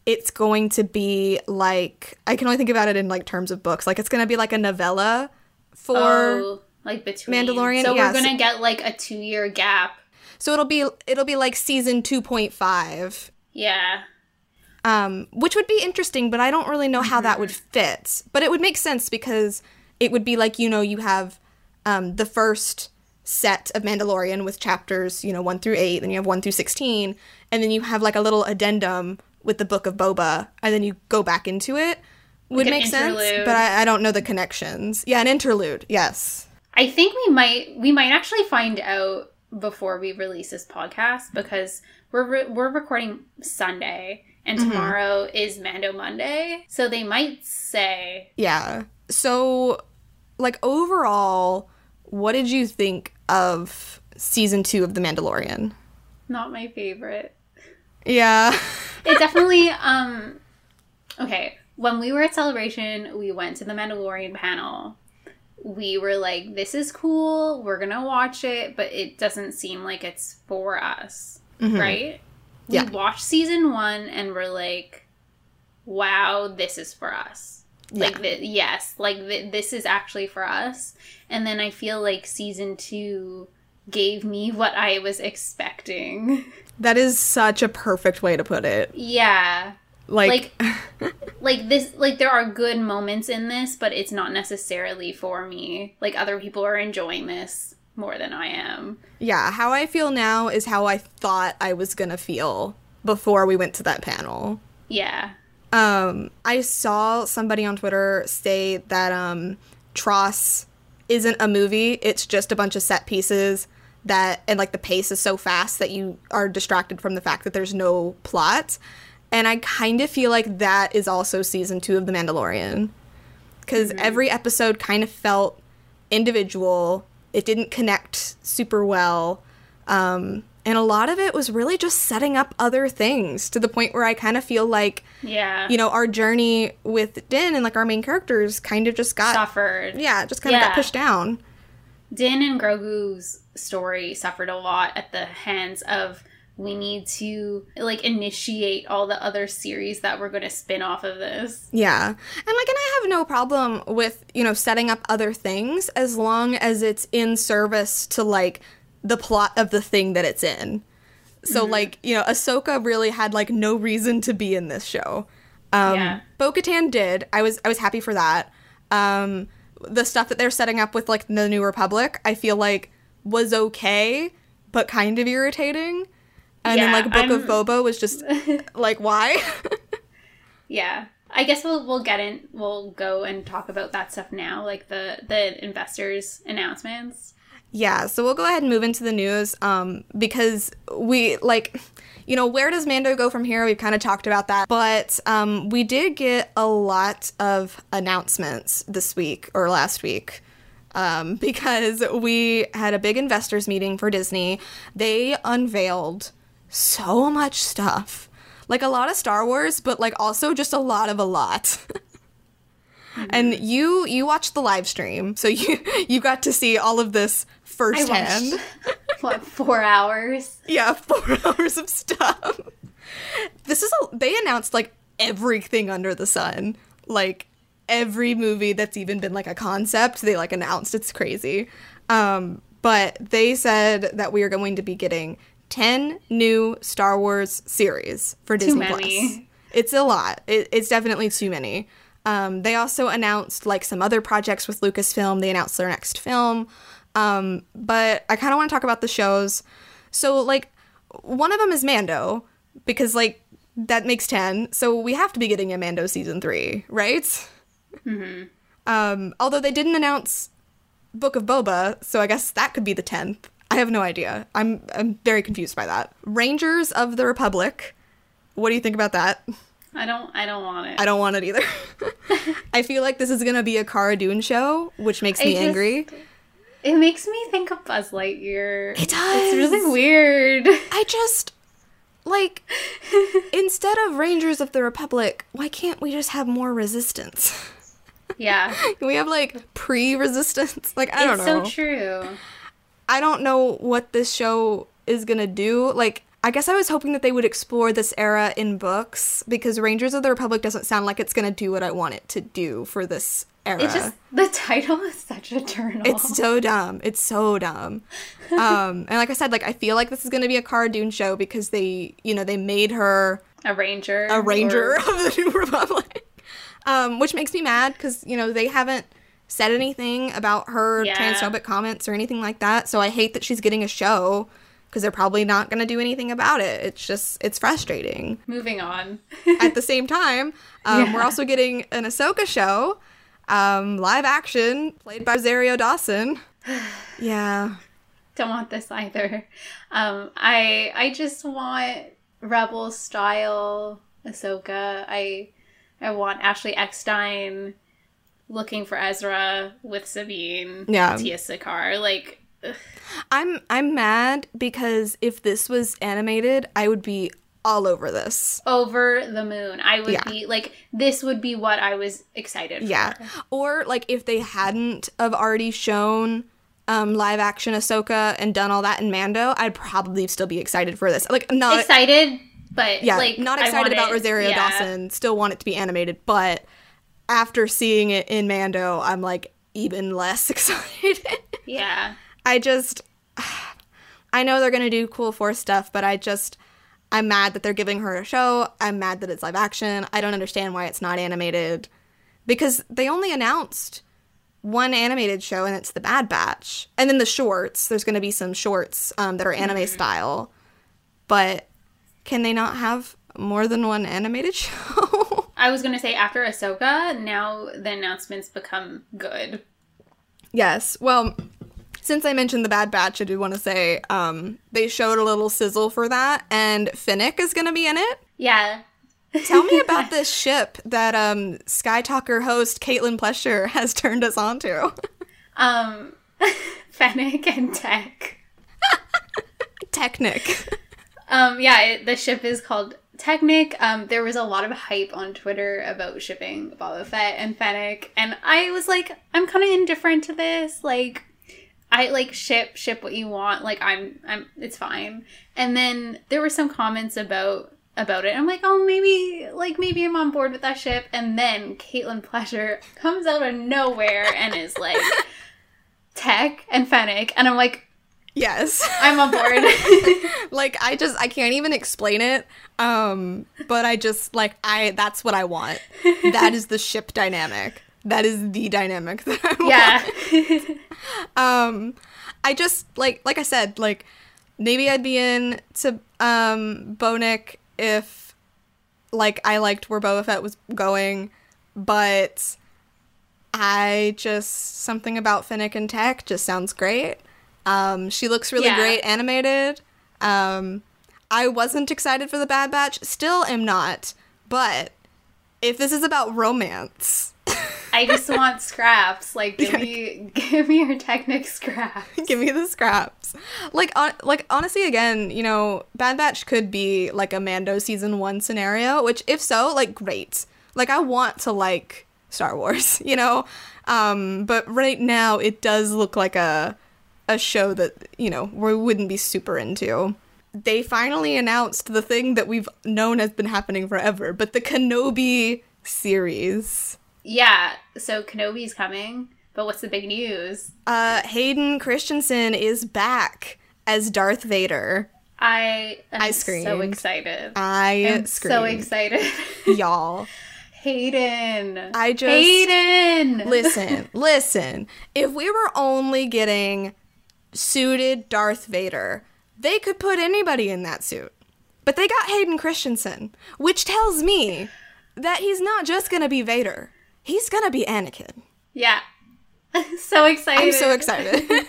it's going to be like I can only think about it in like terms of books. Like it's going to be like a novella for oh, like between Mandalorian, So yeah, we're gonna get like a two year gap. So it'll be it'll be like season 2.5 Yeah. um, which would be interesting, but I don't really know how that would Mm-hmm. fit. But it would make sense because it would be like you know you have um, the first set of Mandalorian with chapters you know one through eight, then you have one through sixteen, and then you have like a little addendum with the Book of Boba, and then you go back into it. Would an make sense, but I, I don't know the connections. Yeah, an interlude. Yes. I think we might we might actually find out before we release this podcast because we're re- we're recording Sunday and Mm-hmm. tomorrow is Mando Monday. So they might say Yeah. So, like overall, what did you think of season two of The Mandalorian? not my favorite. Yeah. it definitely um okay when we were at celebration we went to the mandalorian panel we were like this is cool we're gonna watch it but it doesn't seem like it's for us right Mm-hmm. Yeah. we watched season one and we're like wow this is for us like th- yes like th- this is actually for us and then i feel like season two gave me what i was expecting That is such a perfect way to put it. yeah Like, like like this like there are good moments in this but it's not necessarily for me like other people are enjoying this more than i am yeah, how I feel now is how I thought I was gonna feel before we went to that panel. yeah Um, I saw somebody on Twitter say that um, Tross isn't a movie; it's just a bunch of set pieces that, and like the pace is so fast that you are distracted from the fact that there's no plot. And I kind of feel like that is also season two of The Mandalorian, because every episode kind of felt individual. It didn't connect super well. Um, and a lot of it was really just setting up other things to the point where I kind of feel like yeah you know, our journey with Din and like our main characters kind of just got suffered yeah, just kind of got pushed down. din and grogu's story suffered a lot at the hands of we need to like initiate all the other series that we're going to spin off of this Yeah. And like and I have no problem with, you know, setting up other things as long as it's in service to like the plot of the thing that it's in. So Mm-hmm. like, you know, Ahsoka really had like no reason to be in this show. Um Yeah. Bo-Katan did. I was I was happy for that. Um the stuff that they're setting up with like the New Republic, I feel like was okay, but kind of irritating. And then like Book of I'm- Boba was just like why? Yeah. I guess we'll we'll get in we'll go and talk about that stuff now, like the the investors announcements. Yeah, so we'll go ahead and move into the news um, because we, like, you know, where does Mando go from here? We've kind of talked about that. But um, we did get a lot of announcements this week or last week um, because we had a big investors meeting for Disney. They unveiled so much stuff. Like a lot of Star Wars, but like also just a lot of a lot. And you you watched the live stream, so you you got to see all of this firsthand. watched what four hours? Yeah, four hours of stuff. This is a they announced like everything under the sun. Like every movie that's even been like a concept, they like announced. It's crazy. Um, but they said that we are going to be getting 10 new Star Wars series for Disney many. Plus. It's a lot. It, it's definitely too many. Um, they also announced like some other projects with Lucasfilm. They announced their next film. Um, but I kind of want to talk about the shows. So like one of them is Mando because like that makes 10. So we have to be getting a Mando season 3, right? Um, although they didn't announce Book of Boba, so I guess that could be the 10th. I have no idea. I'm I'm very confused by that. Rangers of the Republic. What do you think about that? I don't I don't want it. I don't want it either. I feel like this is gonna be a Cara Dune show, which makes I me just- angry. It makes me think of Buzz Lightyear. It does. It's really weird. I just like instead of Rangers of the Republic, why can't we just have more resistance? yeah. Can we have like pre-resistance? Like I don't know. it's so true. I don't know what this show is gonna do. Like, I guess I was hoping that they would explore this era in books because Rangers of the Republic doesn't sound like it's gonna do what I want it to do for this era. It just the title is such a turn off. it's so dumb. It's so dumb. um, and like I said, like I feel like this is gonna be a Cara Dune show because they, you know, they made her a ranger. a ranger or- of the New Republic, um, which makes me mad because you know they haven't said anything about her Yeah. transphobic comments or anything like that. So I hate that she's getting a show because they're probably not going to do anything about it. It's just it's frustrating. Moving on. At the same time, um, we're also getting an Ahsoka show, um, live action, played by Rosario Dawson. Yeah, Don't want this either. Um, I I just want rebel style Ahsoka. I I want Ashley Eckstein looking for Ezra with Sabine. Yeah. Tia Sakar. Like ugh, I'm I'm mad because if this was animated, I would be all over this. over the moon. I would Yeah. be like this would be what I was excited for. Yeah. Or like if they hadn't have already shown um live action Ahsoka and done all that in Mando, I'd probably still be excited for this. Like not Excited, but yeah, like not excited about it- Rosario yeah. Dawson. Still want it to be animated, but after seeing it in Mando, I'm like even less excited. Yeah. I just I know they're gonna do cool force stuff, but I just I'm mad that they're giving her a show. I'm mad that it's live action. I don't understand why it's not animated. Because they only announced one animated show and it's the Bad Batch. And then the shorts. There's gonna be some shorts um, that are anime style. But can they not have more than one animated show? I was gonna say after Ahsoka, now the announcements become good. Yes. Well, since I mentioned the Bad Batch, I do want to say um, they showed a little sizzle for that, and Fennec is going to be in it. Yeah. Tell me about this ship that um, Sky Talker host Caitlin Plesher has turned us on to. Um Fennec and Tech. Technic. Um yeah, it, the ship is called Technic. Um there was a lot of hype on Twitter about shipping Boba Fett and Fennec, and I was like, I'm kind of indifferent to this. Like I like ship ship what you want. Like I'm I'm it's fine. And then there were some comments about about it. I'm like, oh maybe like maybe I'm on board with that ship. And then Caitlin Pleasure comes out of nowhere and is like Tech and Fennec, and I'm like, Yes. I'm on board. like I just I can't even explain it. Um but I just like I that's what I want. That is the ship dynamic. That is the dynamic that I want. yeah. Um I just like like I said, like maybe I'd be in to um Bonik if like I liked where Boba Fett was going, but I just something about Fennec and Tech just sounds great. Um, she looks really Yeah. great animated. Um, I wasn't excited for the Bad Batch, still am not. But if this is about romance, I just want scraps. Like give me give me your Technic scraps. give me the scraps. Like, on, like honestly, again, you know, Bad Batch could be like a Mando season one scenario. Which, if so, like, great. Like, I want to like Star Wars, you know. Um, but right now, it does look like a a show that you know we wouldn't be super into. They finally announced the thing that we've known has been happening forever, but the Kenobi series. Yeah, so Kenobi's coming, but what's the big news? Uh, Hayden Christensen is back as Darth Vader. I am I so excited. I am screamed. so excited. y'all. Hayden. I just Hayden. listen, listen. If we were only getting suited Darth Vader, they could put anybody in that suit. But they got Hayden Christensen, which tells me that he's not just gonna be Vader. He's gonna be Anakin. Yeah. so excited. I'm so excited.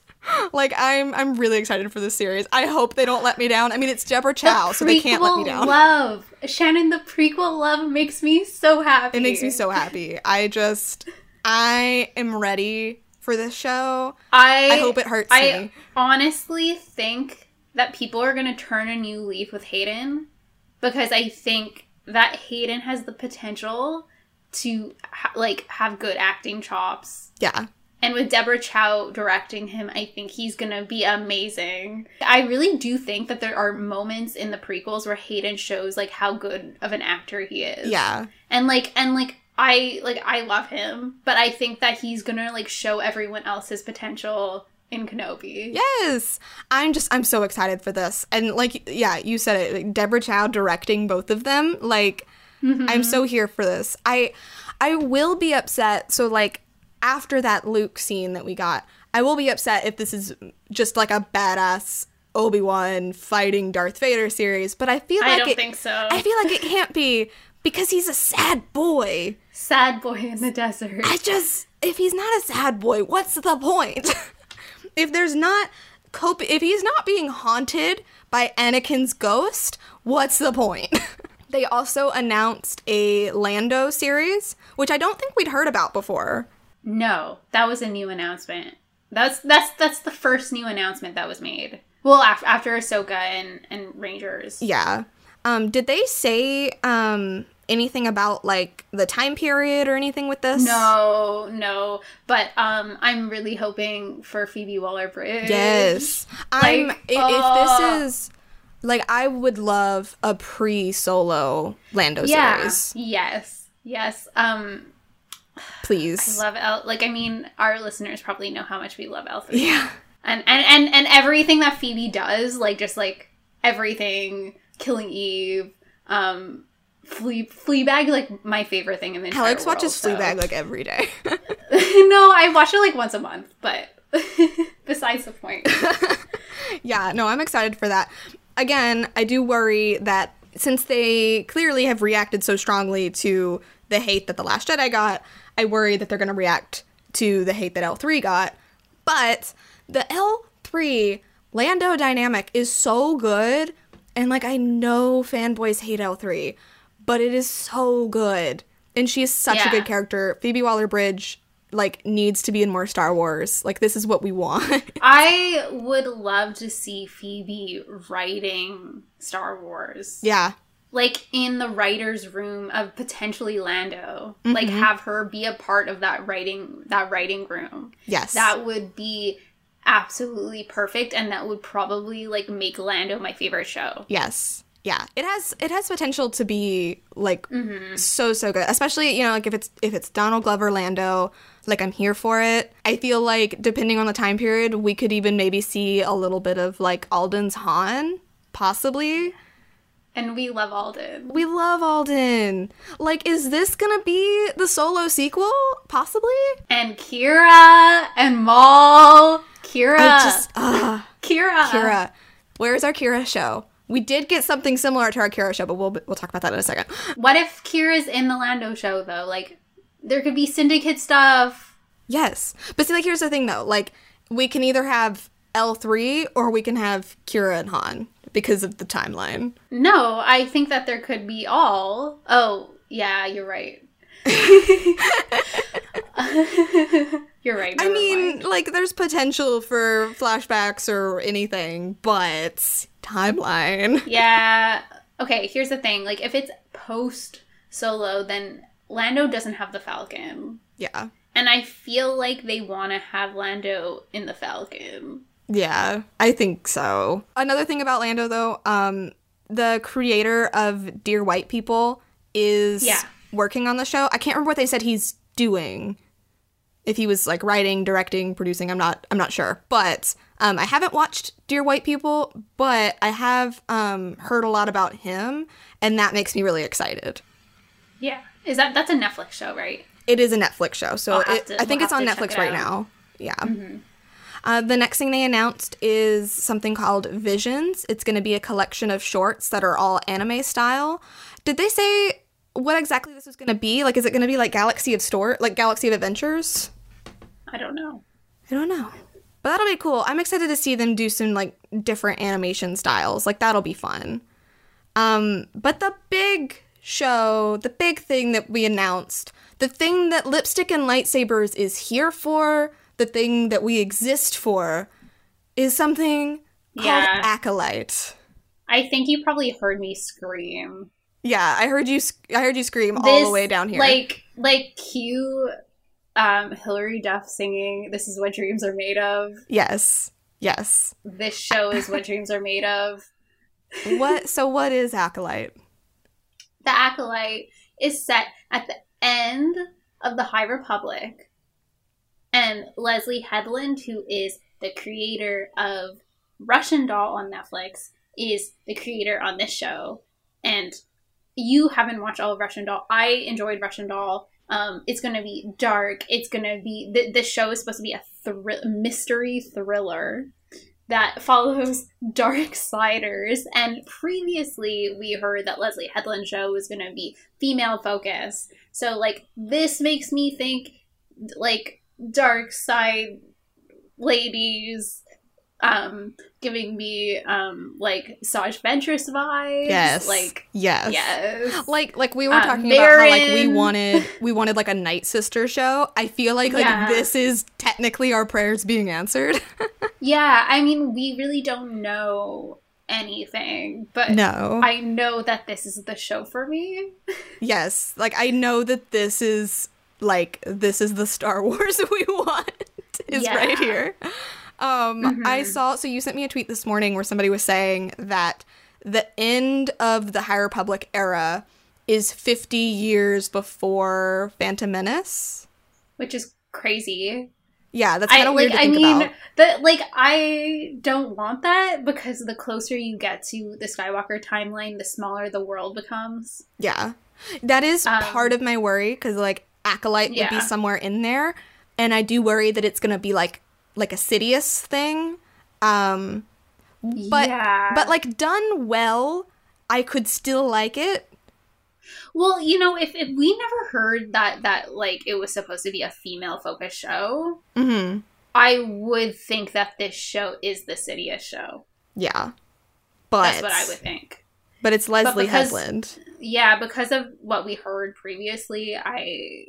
like I'm I'm really excited for this series. I hope they don't let me down. I mean it's Deborah The Chow, so they can't let me prequel down. Love. Shannon, the prequel love makes me so happy. It makes me so happy. I just I am ready for this show. I, I hope it hurts I me. honestly think that people are going to turn a new leaf with Hayden because I think that Hayden has the potential to ha- like have good acting chops. Yeah. And with Deborah Chow directing him, I think he's gonna be amazing. I really do think that there are moments in the prequels where Hayden shows like how good of an actor he is. Yeah. And like and like I like I love him, but I think that he's gonna like show everyone else his potential in Kenobi. Yes. I'm just I'm so excited for this. And like yeah, you said it. Like, Deborah Chow directing both of them. Like mm-hmm. I'm so here for this. I I will be upset. So like after that Luke scene that we got, I will be upset if this is just like a badass Obi-Wan fighting Darth Vader series, but I feel like I don't it, think so. I feel like it can't be because he's a sad boy. Sad boy in the desert. I just if he's not a sad boy, what's the point? if there's not cope if he's not being haunted by Anakin's ghost, what's the point? they also announced a Lando series, which I don't think we'd heard about before. No, that was a new announcement. That's that's that's the first new announcement that was made. Well, after after Ahsoka and and Rangers. Yeah. Um did they say um anything about like the time period or anything with this? No, no, but um, I'm really hoping for Phoebe Waller Bridge. Yes. I'm Like, i- oh. if this is like I would love a pre-solo Lando Yeah. series. Yes. Yes. Um, Please. love L. Like, I mean, our listeners probably know how much we love L three, yeah. and and and and everything that Phoebe does, like just like everything, killing Eve, um, Flea Fleabag, like my favorite thing in the entire Alex world, watches so- Fleabag like every day. no, I watch it like once a month, but besides the point. yeah, no, I'm excited for that. Again, I do worry that since they clearly have reacted so strongly to the hate that The Last Jedi got, I worry that they're going to react to the hate that L3 got. But the L3 Lando dynamic is so good. And like, I know fanboys hate L3, but it is so good. And she is such a good character. Phoebe Waller Bridge, like, needs to be in more Star Wars. Like, this is what we want. I would love to see Phoebe writing Star Wars. yeah. Like in the writer's room of potentially Lando. Like mm-hmm. have her be a part of that writing that writing room. Yes. That would be absolutely perfect and that would probably like make Lando my favorite show. Yes. Yeah, it has it has potential to be like Mm-hmm. so so good. Especially you know like if it's if it's Donald Glover Lando, like I'm here for it. I feel like depending on the time period, we could even maybe see a little bit of like Alden's Han, possibly. And we love Alden. We love Alden. Like, is this gonna be the solo sequel? Possibly. And Qi'ra and Maul. Qi'ra. I just ah. Qi'ra. Qi'ra. Where's our Qi'ra show? We did get something similar to our Qi'ra show, but we'll we'll talk about that in a second. What if Qi'ra's in the Lando show though? Like there could be syndicate stuff. Yes, but see, like here's the thing though. Like we can either have L three or we can have Qi'ra and Han because of the timeline. No, I think that there could be all. Oh, yeah, you're right. you're right. I mean, mind. like there's potential for flashbacks or anything, but timeline. Yeah. Okay, here's the thing. Like if it's post solo, then Lando doesn't have the Falcon. Yeah. And I feel like they want to have Lando in the Falcon. Yeah, I think so. Another thing about Lando though, um the creator of Dear White People is Yeah. Working on the show. I can't remember what they said he's doing. If he was like writing, directing, producing, I'm not I'm not sure. But um I haven't watched Dear White People, but I have um heard a lot about him and that makes me really excited. Yeah. Is that that's a Netflix show, right? It is a Netflix show, so it, to- I think we'll it's on have to check Netflix it right. Mm-hmm. now. Yeah. Uh, the next thing they announced is something called Visions. It's going to be a collection of shorts that are all anime style. Did they say what exactly this is going to be? Like, is it going to be like Galaxy of Store, like Galaxy of Adventures? I don't know. I don't know. But that'll be cool. I'm excited to see them do some like different animation styles. Like that'll be fun. Um, but the big show, the big thing that we announced, the thing that lipstick and lightsabers is here for, the thing that we exist for, is something called Yeah. acolyte. I think you probably heard me scream. Yeah, I heard you. sc- I heard you scream all the way down here. Like like cue um Hilary Duff singing This is what dreams are made of. yes, yes. This show is what dreams are made of. What? so what is acolyte? The Acolyte is set at the end of the High Republic. And Leslie Headland, who is the creator of Russian Doll on Netflix, is the creator on this show. And you haven't watched all of Russian Doll. I enjoyed Russian Doll. Um, it's going to be dark. It's going to be. Th- this show is supposed to be a thr- mystery thriller that follows dark siders. And previously, we heard that Leslie Headland show was going to be female focused. So, like, this makes me think, like, dark side ladies um giving me um like Saj Ventress vibes Yes. like yes. yes like like we were Uh, talking about how like we wanted we wanted like a night sister show i feel like like Yeah. this is technically our prayers being answered yeah i mean we really don't know anything but no i know that this is the show for me yes like i know that this is like this is the star wars we want is Yeah. right here um i Mhm. saw so you sent me a tweet this morning where somebody was saying that the end of the high republic era is 50 years before phantom menace which is crazy yeah that's I kind of weird like. to I mean, about the like. I don't want that because the closer you get to the Skywalker timeline, the smaller the world becomes. Yeah. That is Um, part of my worry because like acolyte would be somewhere in there and I do worry that it's going to be like like a Sidious thing. Um but yeah. but like done well, I could still like it. well, you know, if if we never heard that that like it was supposed to be a female focused show, Mhm. I would think that this show is the Sidious show. Yeah. But That's what I would think. But it's Leslie because- Headland. Yeah, because of what we heard previously, I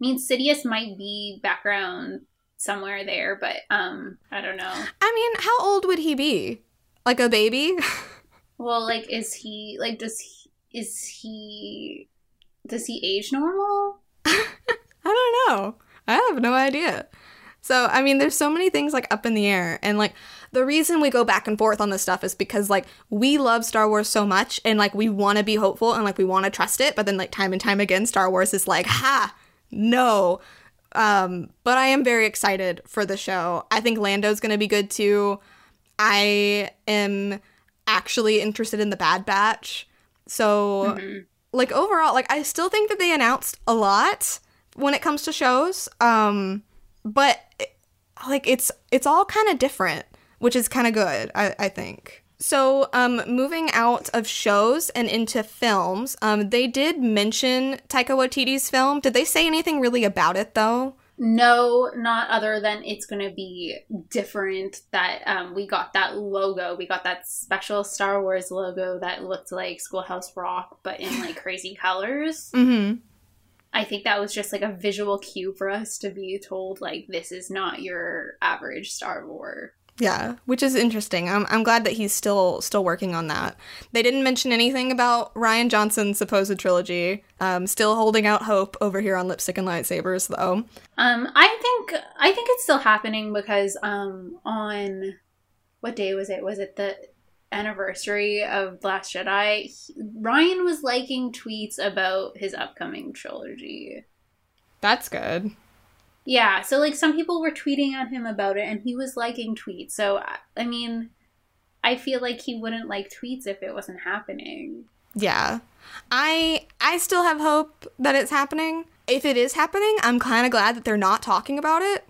mean Sidious might be background somewhere there, but um, I don't know. I mean, how old would he be? Like a baby? Well, like, is he like does he is he does he age normal? I don't know. I have no idea. So, I mean, there's so many things like up in the air. And like the reason we go back and forth on this stuff is because like we love Star Wars so much and like we want to be hopeful and like we want to trust it. But then like time and time again, Star Wars is like, ha, no. Um, but I am very excited for the show. I think Lando's going to be good too. I am actually interested in the Bad Batch. So, mm-hmm. like overall, like I still think that they announced a lot when it comes to shows. Um, but like it's it's all kind of different, which is kind of good, I, I think. So, um, moving out of shows and into films, um, they did mention Taika Waititi's film. Did they say anything really about it though? No, not other than it's going to be different. That um, we got that logo, we got that special Star Wars logo that looked like Schoolhouse Rock, but in like crazy colors. Mm-hmm. I think that was just like a visual cue for us to be told like this is not your average Star Wars. Yeah, which is interesting. I'm I'm glad that he's still still working on that. They didn't mention anything about Rian Johnson's supposed trilogy. Um, still holding out hope over here on Lipstick and Lightsabers, though. Um, I think I think it's still happening because um on what day was it? Was it the anniversary of Last Jedi, he, Rian was liking tweets about his upcoming trilogy. That's good. Yeah, so like some people were tweeting at him about it and he was liking tweets. So uh, I mean, I feel like he wouldn't like tweets if it wasn't happening. Yeah. I I still have hope that it's happening. If it is happening, I'm kind of glad that they're not talking about it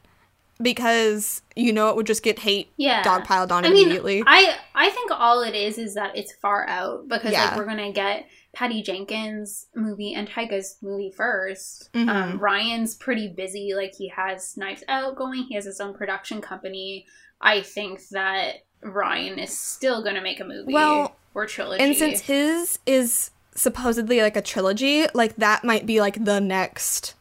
because you know it would just get hate yeah. dogpiled on I immediately. I I think all it is is that it's far out because yeah. like we're gonna get Patty Jenkins movie and Taika's movie 1st mm-hmm. um, Rian's pretty busy, like he has Knives Out going, he has his own production company. I think that Rian is still gonna make a movie well, or trilogy. And since his is supposedly like a trilogy, like that might be like the next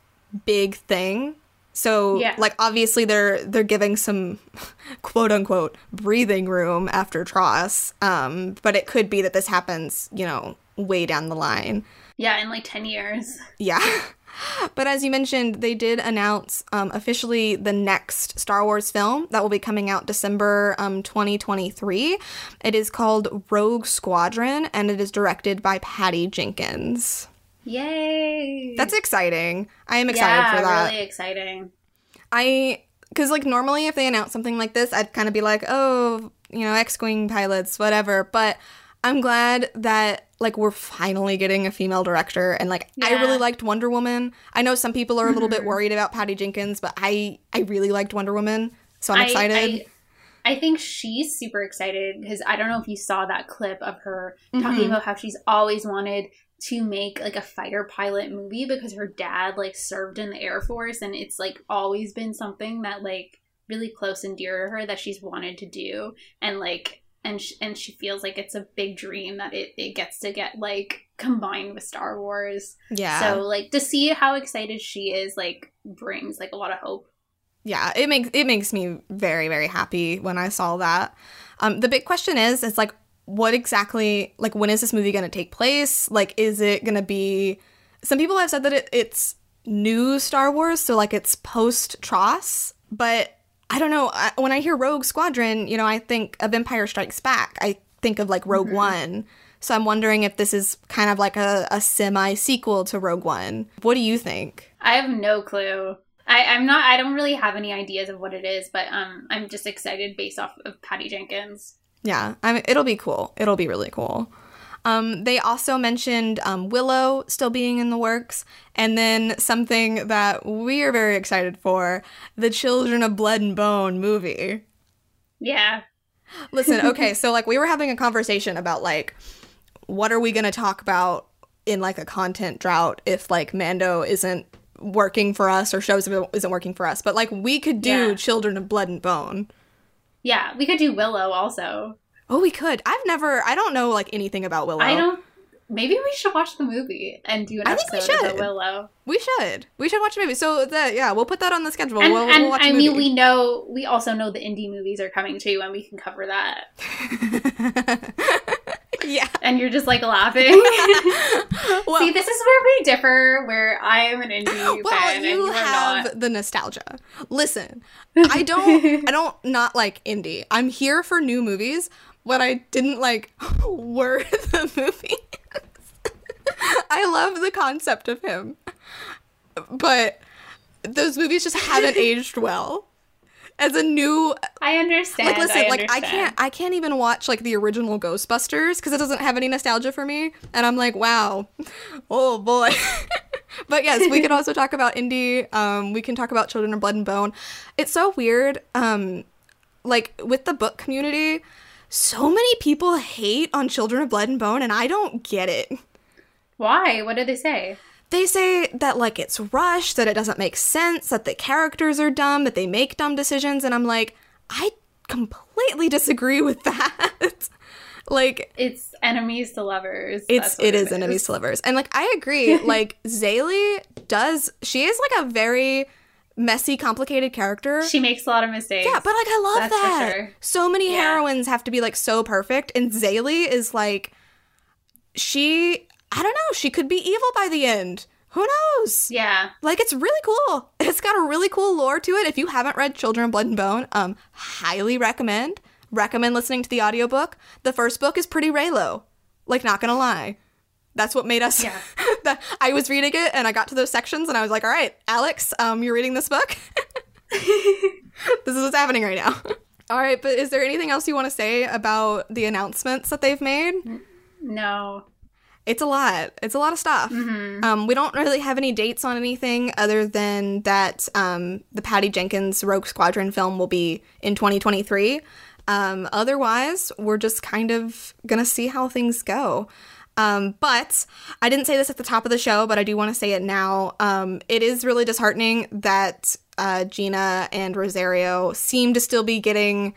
big thing so yeah. like obviously they're they're giving some quote unquote breathing room after TROS. Um, but it could be that this happens, you know, way down the line. Yeah, in like 10 years. Yeah. But as you mentioned, they did announce um, officially the next Star Wars film that will be coming out December um, 2023. It is called Rogue Squadron and it is directed by Patty Jenkins. Yay! That's exciting. I am excited yeah, for that. Really exciting. I because like normally if they announce something like this, I'd kind of be like, oh, you know, X-wing pilots, whatever. But I'm glad that like we're finally getting a female director and like yeah. I really liked Wonder Woman. I know some people are a little bit mm-hmm. worried about Patty Jenkins, but I I really liked Wonder Woman, so I'm I, excited. I, I think she's super excited because I don't know if you saw that clip of her talking mm-hmm. about how she's always wanted to make like a fighter pilot movie because her dad like served in the Air Force and it's like always been something that like really close and dear to her that she's wanted to do and like and sh- and she feels like it's a big dream that it, it gets to get like combined with Star Wars. Yeah. So like to see how excited she is like brings like a lot of hope. Yeah, it makes it makes me very very happy when I saw that. Um, the big question is, it's like what exactly like when is this movie going to take place like is it going to be some people have said that it, it's new star wars so like it's post TROS but i don't know I, when i hear rogue squadron you know i think of empire strikes back i think of like rogue mm-hmm. one so i'm wondering if this is kind of like a, a semi sequel to rogue one what do you think i have no clue I, I'm not. I don't really have any ideas of what it is, but um, I'm just excited based off of Patty Jenkins. Yeah, I mean, it'll be cool. It'll be really cool. Um, they also mentioned um, Willow still being in the works, and then something that we are very excited for the Children of Blood and Bone movie. Yeah. Listen, okay, so like we were having a conversation about like what are we going to talk about in like a content drought if like Mando isn't working for us or shows isn't working for us, but like we could do yeah. Children of Blood and Bone. Yeah, we could do Willow also. Oh, we could. I've never. I don't know like anything about Willow. I don't. Maybe we should watch the movie and do an I think we should. Willow. We should. We should watch the movie. So that yeah, we'll put that on the schedule. And, we'll, and we'll I mean, we know we also know the Indy movies are coming too, and we can cover that. yeah. And and you're just like laughing. Well- See, this is where we differ. Where I am an Indy well, fan and you you are have not. the nostalgia. Listen, I don't, I don't not like Indy. I'm here for new movies, What I didn't like were the movie. I love the concept of him, but those movies just haven't aged well. As a new, I understand. like, listen, I like I can't, I can't even watch like the original Ghostbusters because it doesn't have any nostalgia for me, and I'm like, wow, oh boy. but yes, we can also talk about Indy. Um, we can talk about Children of Blood and Bone. It's so weird. Um, like with the book community, so many people hate on Children of Blood and Bone, and I don't get it. Why? What did they say? They say that like it's rushed, that it doesn't make sense, that the characters are dumb, that they make dumb decisions, and I'm like, I completely disagree with that. like It's enemies to lovers. it's what it is enemies to lovers, and like I agree. like Zélie does, she is like a very messy, complicated character. She makes a lot of mistakes. yeah, but like I love That's that. sure. So many Yeah. heroines have to be like so perfect, and Zélie is like, she. I don't know. She could be evil by the end. Who knows? yeah. Like it's really cool. It's got a really cool lore to it. If you haven't read Children of Blood and Bone, um, highly recommend. Recommend listening to the audiobook. The first book is pretty Reylo. Like, not gonna lie. That's what made us Yeah. that I was reading it and I got to those sections and I was like, all right, Alex, um, you're reading this book? this is what's happening right now. All right, but is there anything else you want to say about the announcements that they've made? No. It's a lot. It's a lot of stuff. Um, we don't really have any dates on anything other than that um, the Patty Jenkins Rogue Squadron film will be in 2023. Um, otherwise, we're just kind of gonna see how things go. Um, but I didn't say this at the top of the show, but I do want to say it now. Um, it is really disheartening that uh, Gina and Rosario seem to still be getting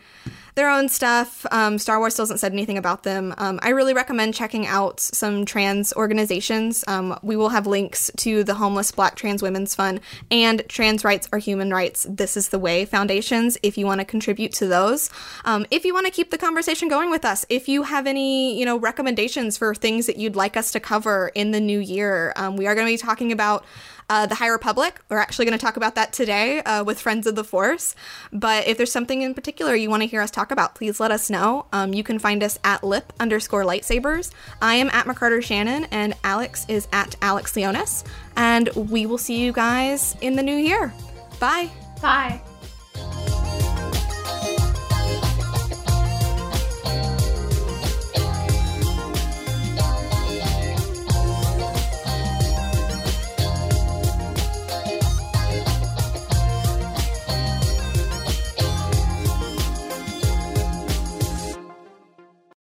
their own stuff. Um, Star Wars hasn't said anything about them. Um, I really recommend checking out some trans organizations. Um, we will have links to the Homeless Black Trans Women's Fund and Trans Rights Are Human Rights. This is the Way foundations if you want to contribute to those. Um, if you want to keep the conversation going with us, if you have any, you know, recommendations for things that you'd like us to cover in the new year, um, we are going to be talking about uh, the High Republic. We're actually going to talk about that today uh, with Friends of the Force. But if there's something in particular you want to hear us talk about, please let us know. Um, you can find us at lip underscore lightsabers. I am at McCarter Shannon, and Alex is at Alex Leonis. And we will see you guys in the new year. Bye. Bye.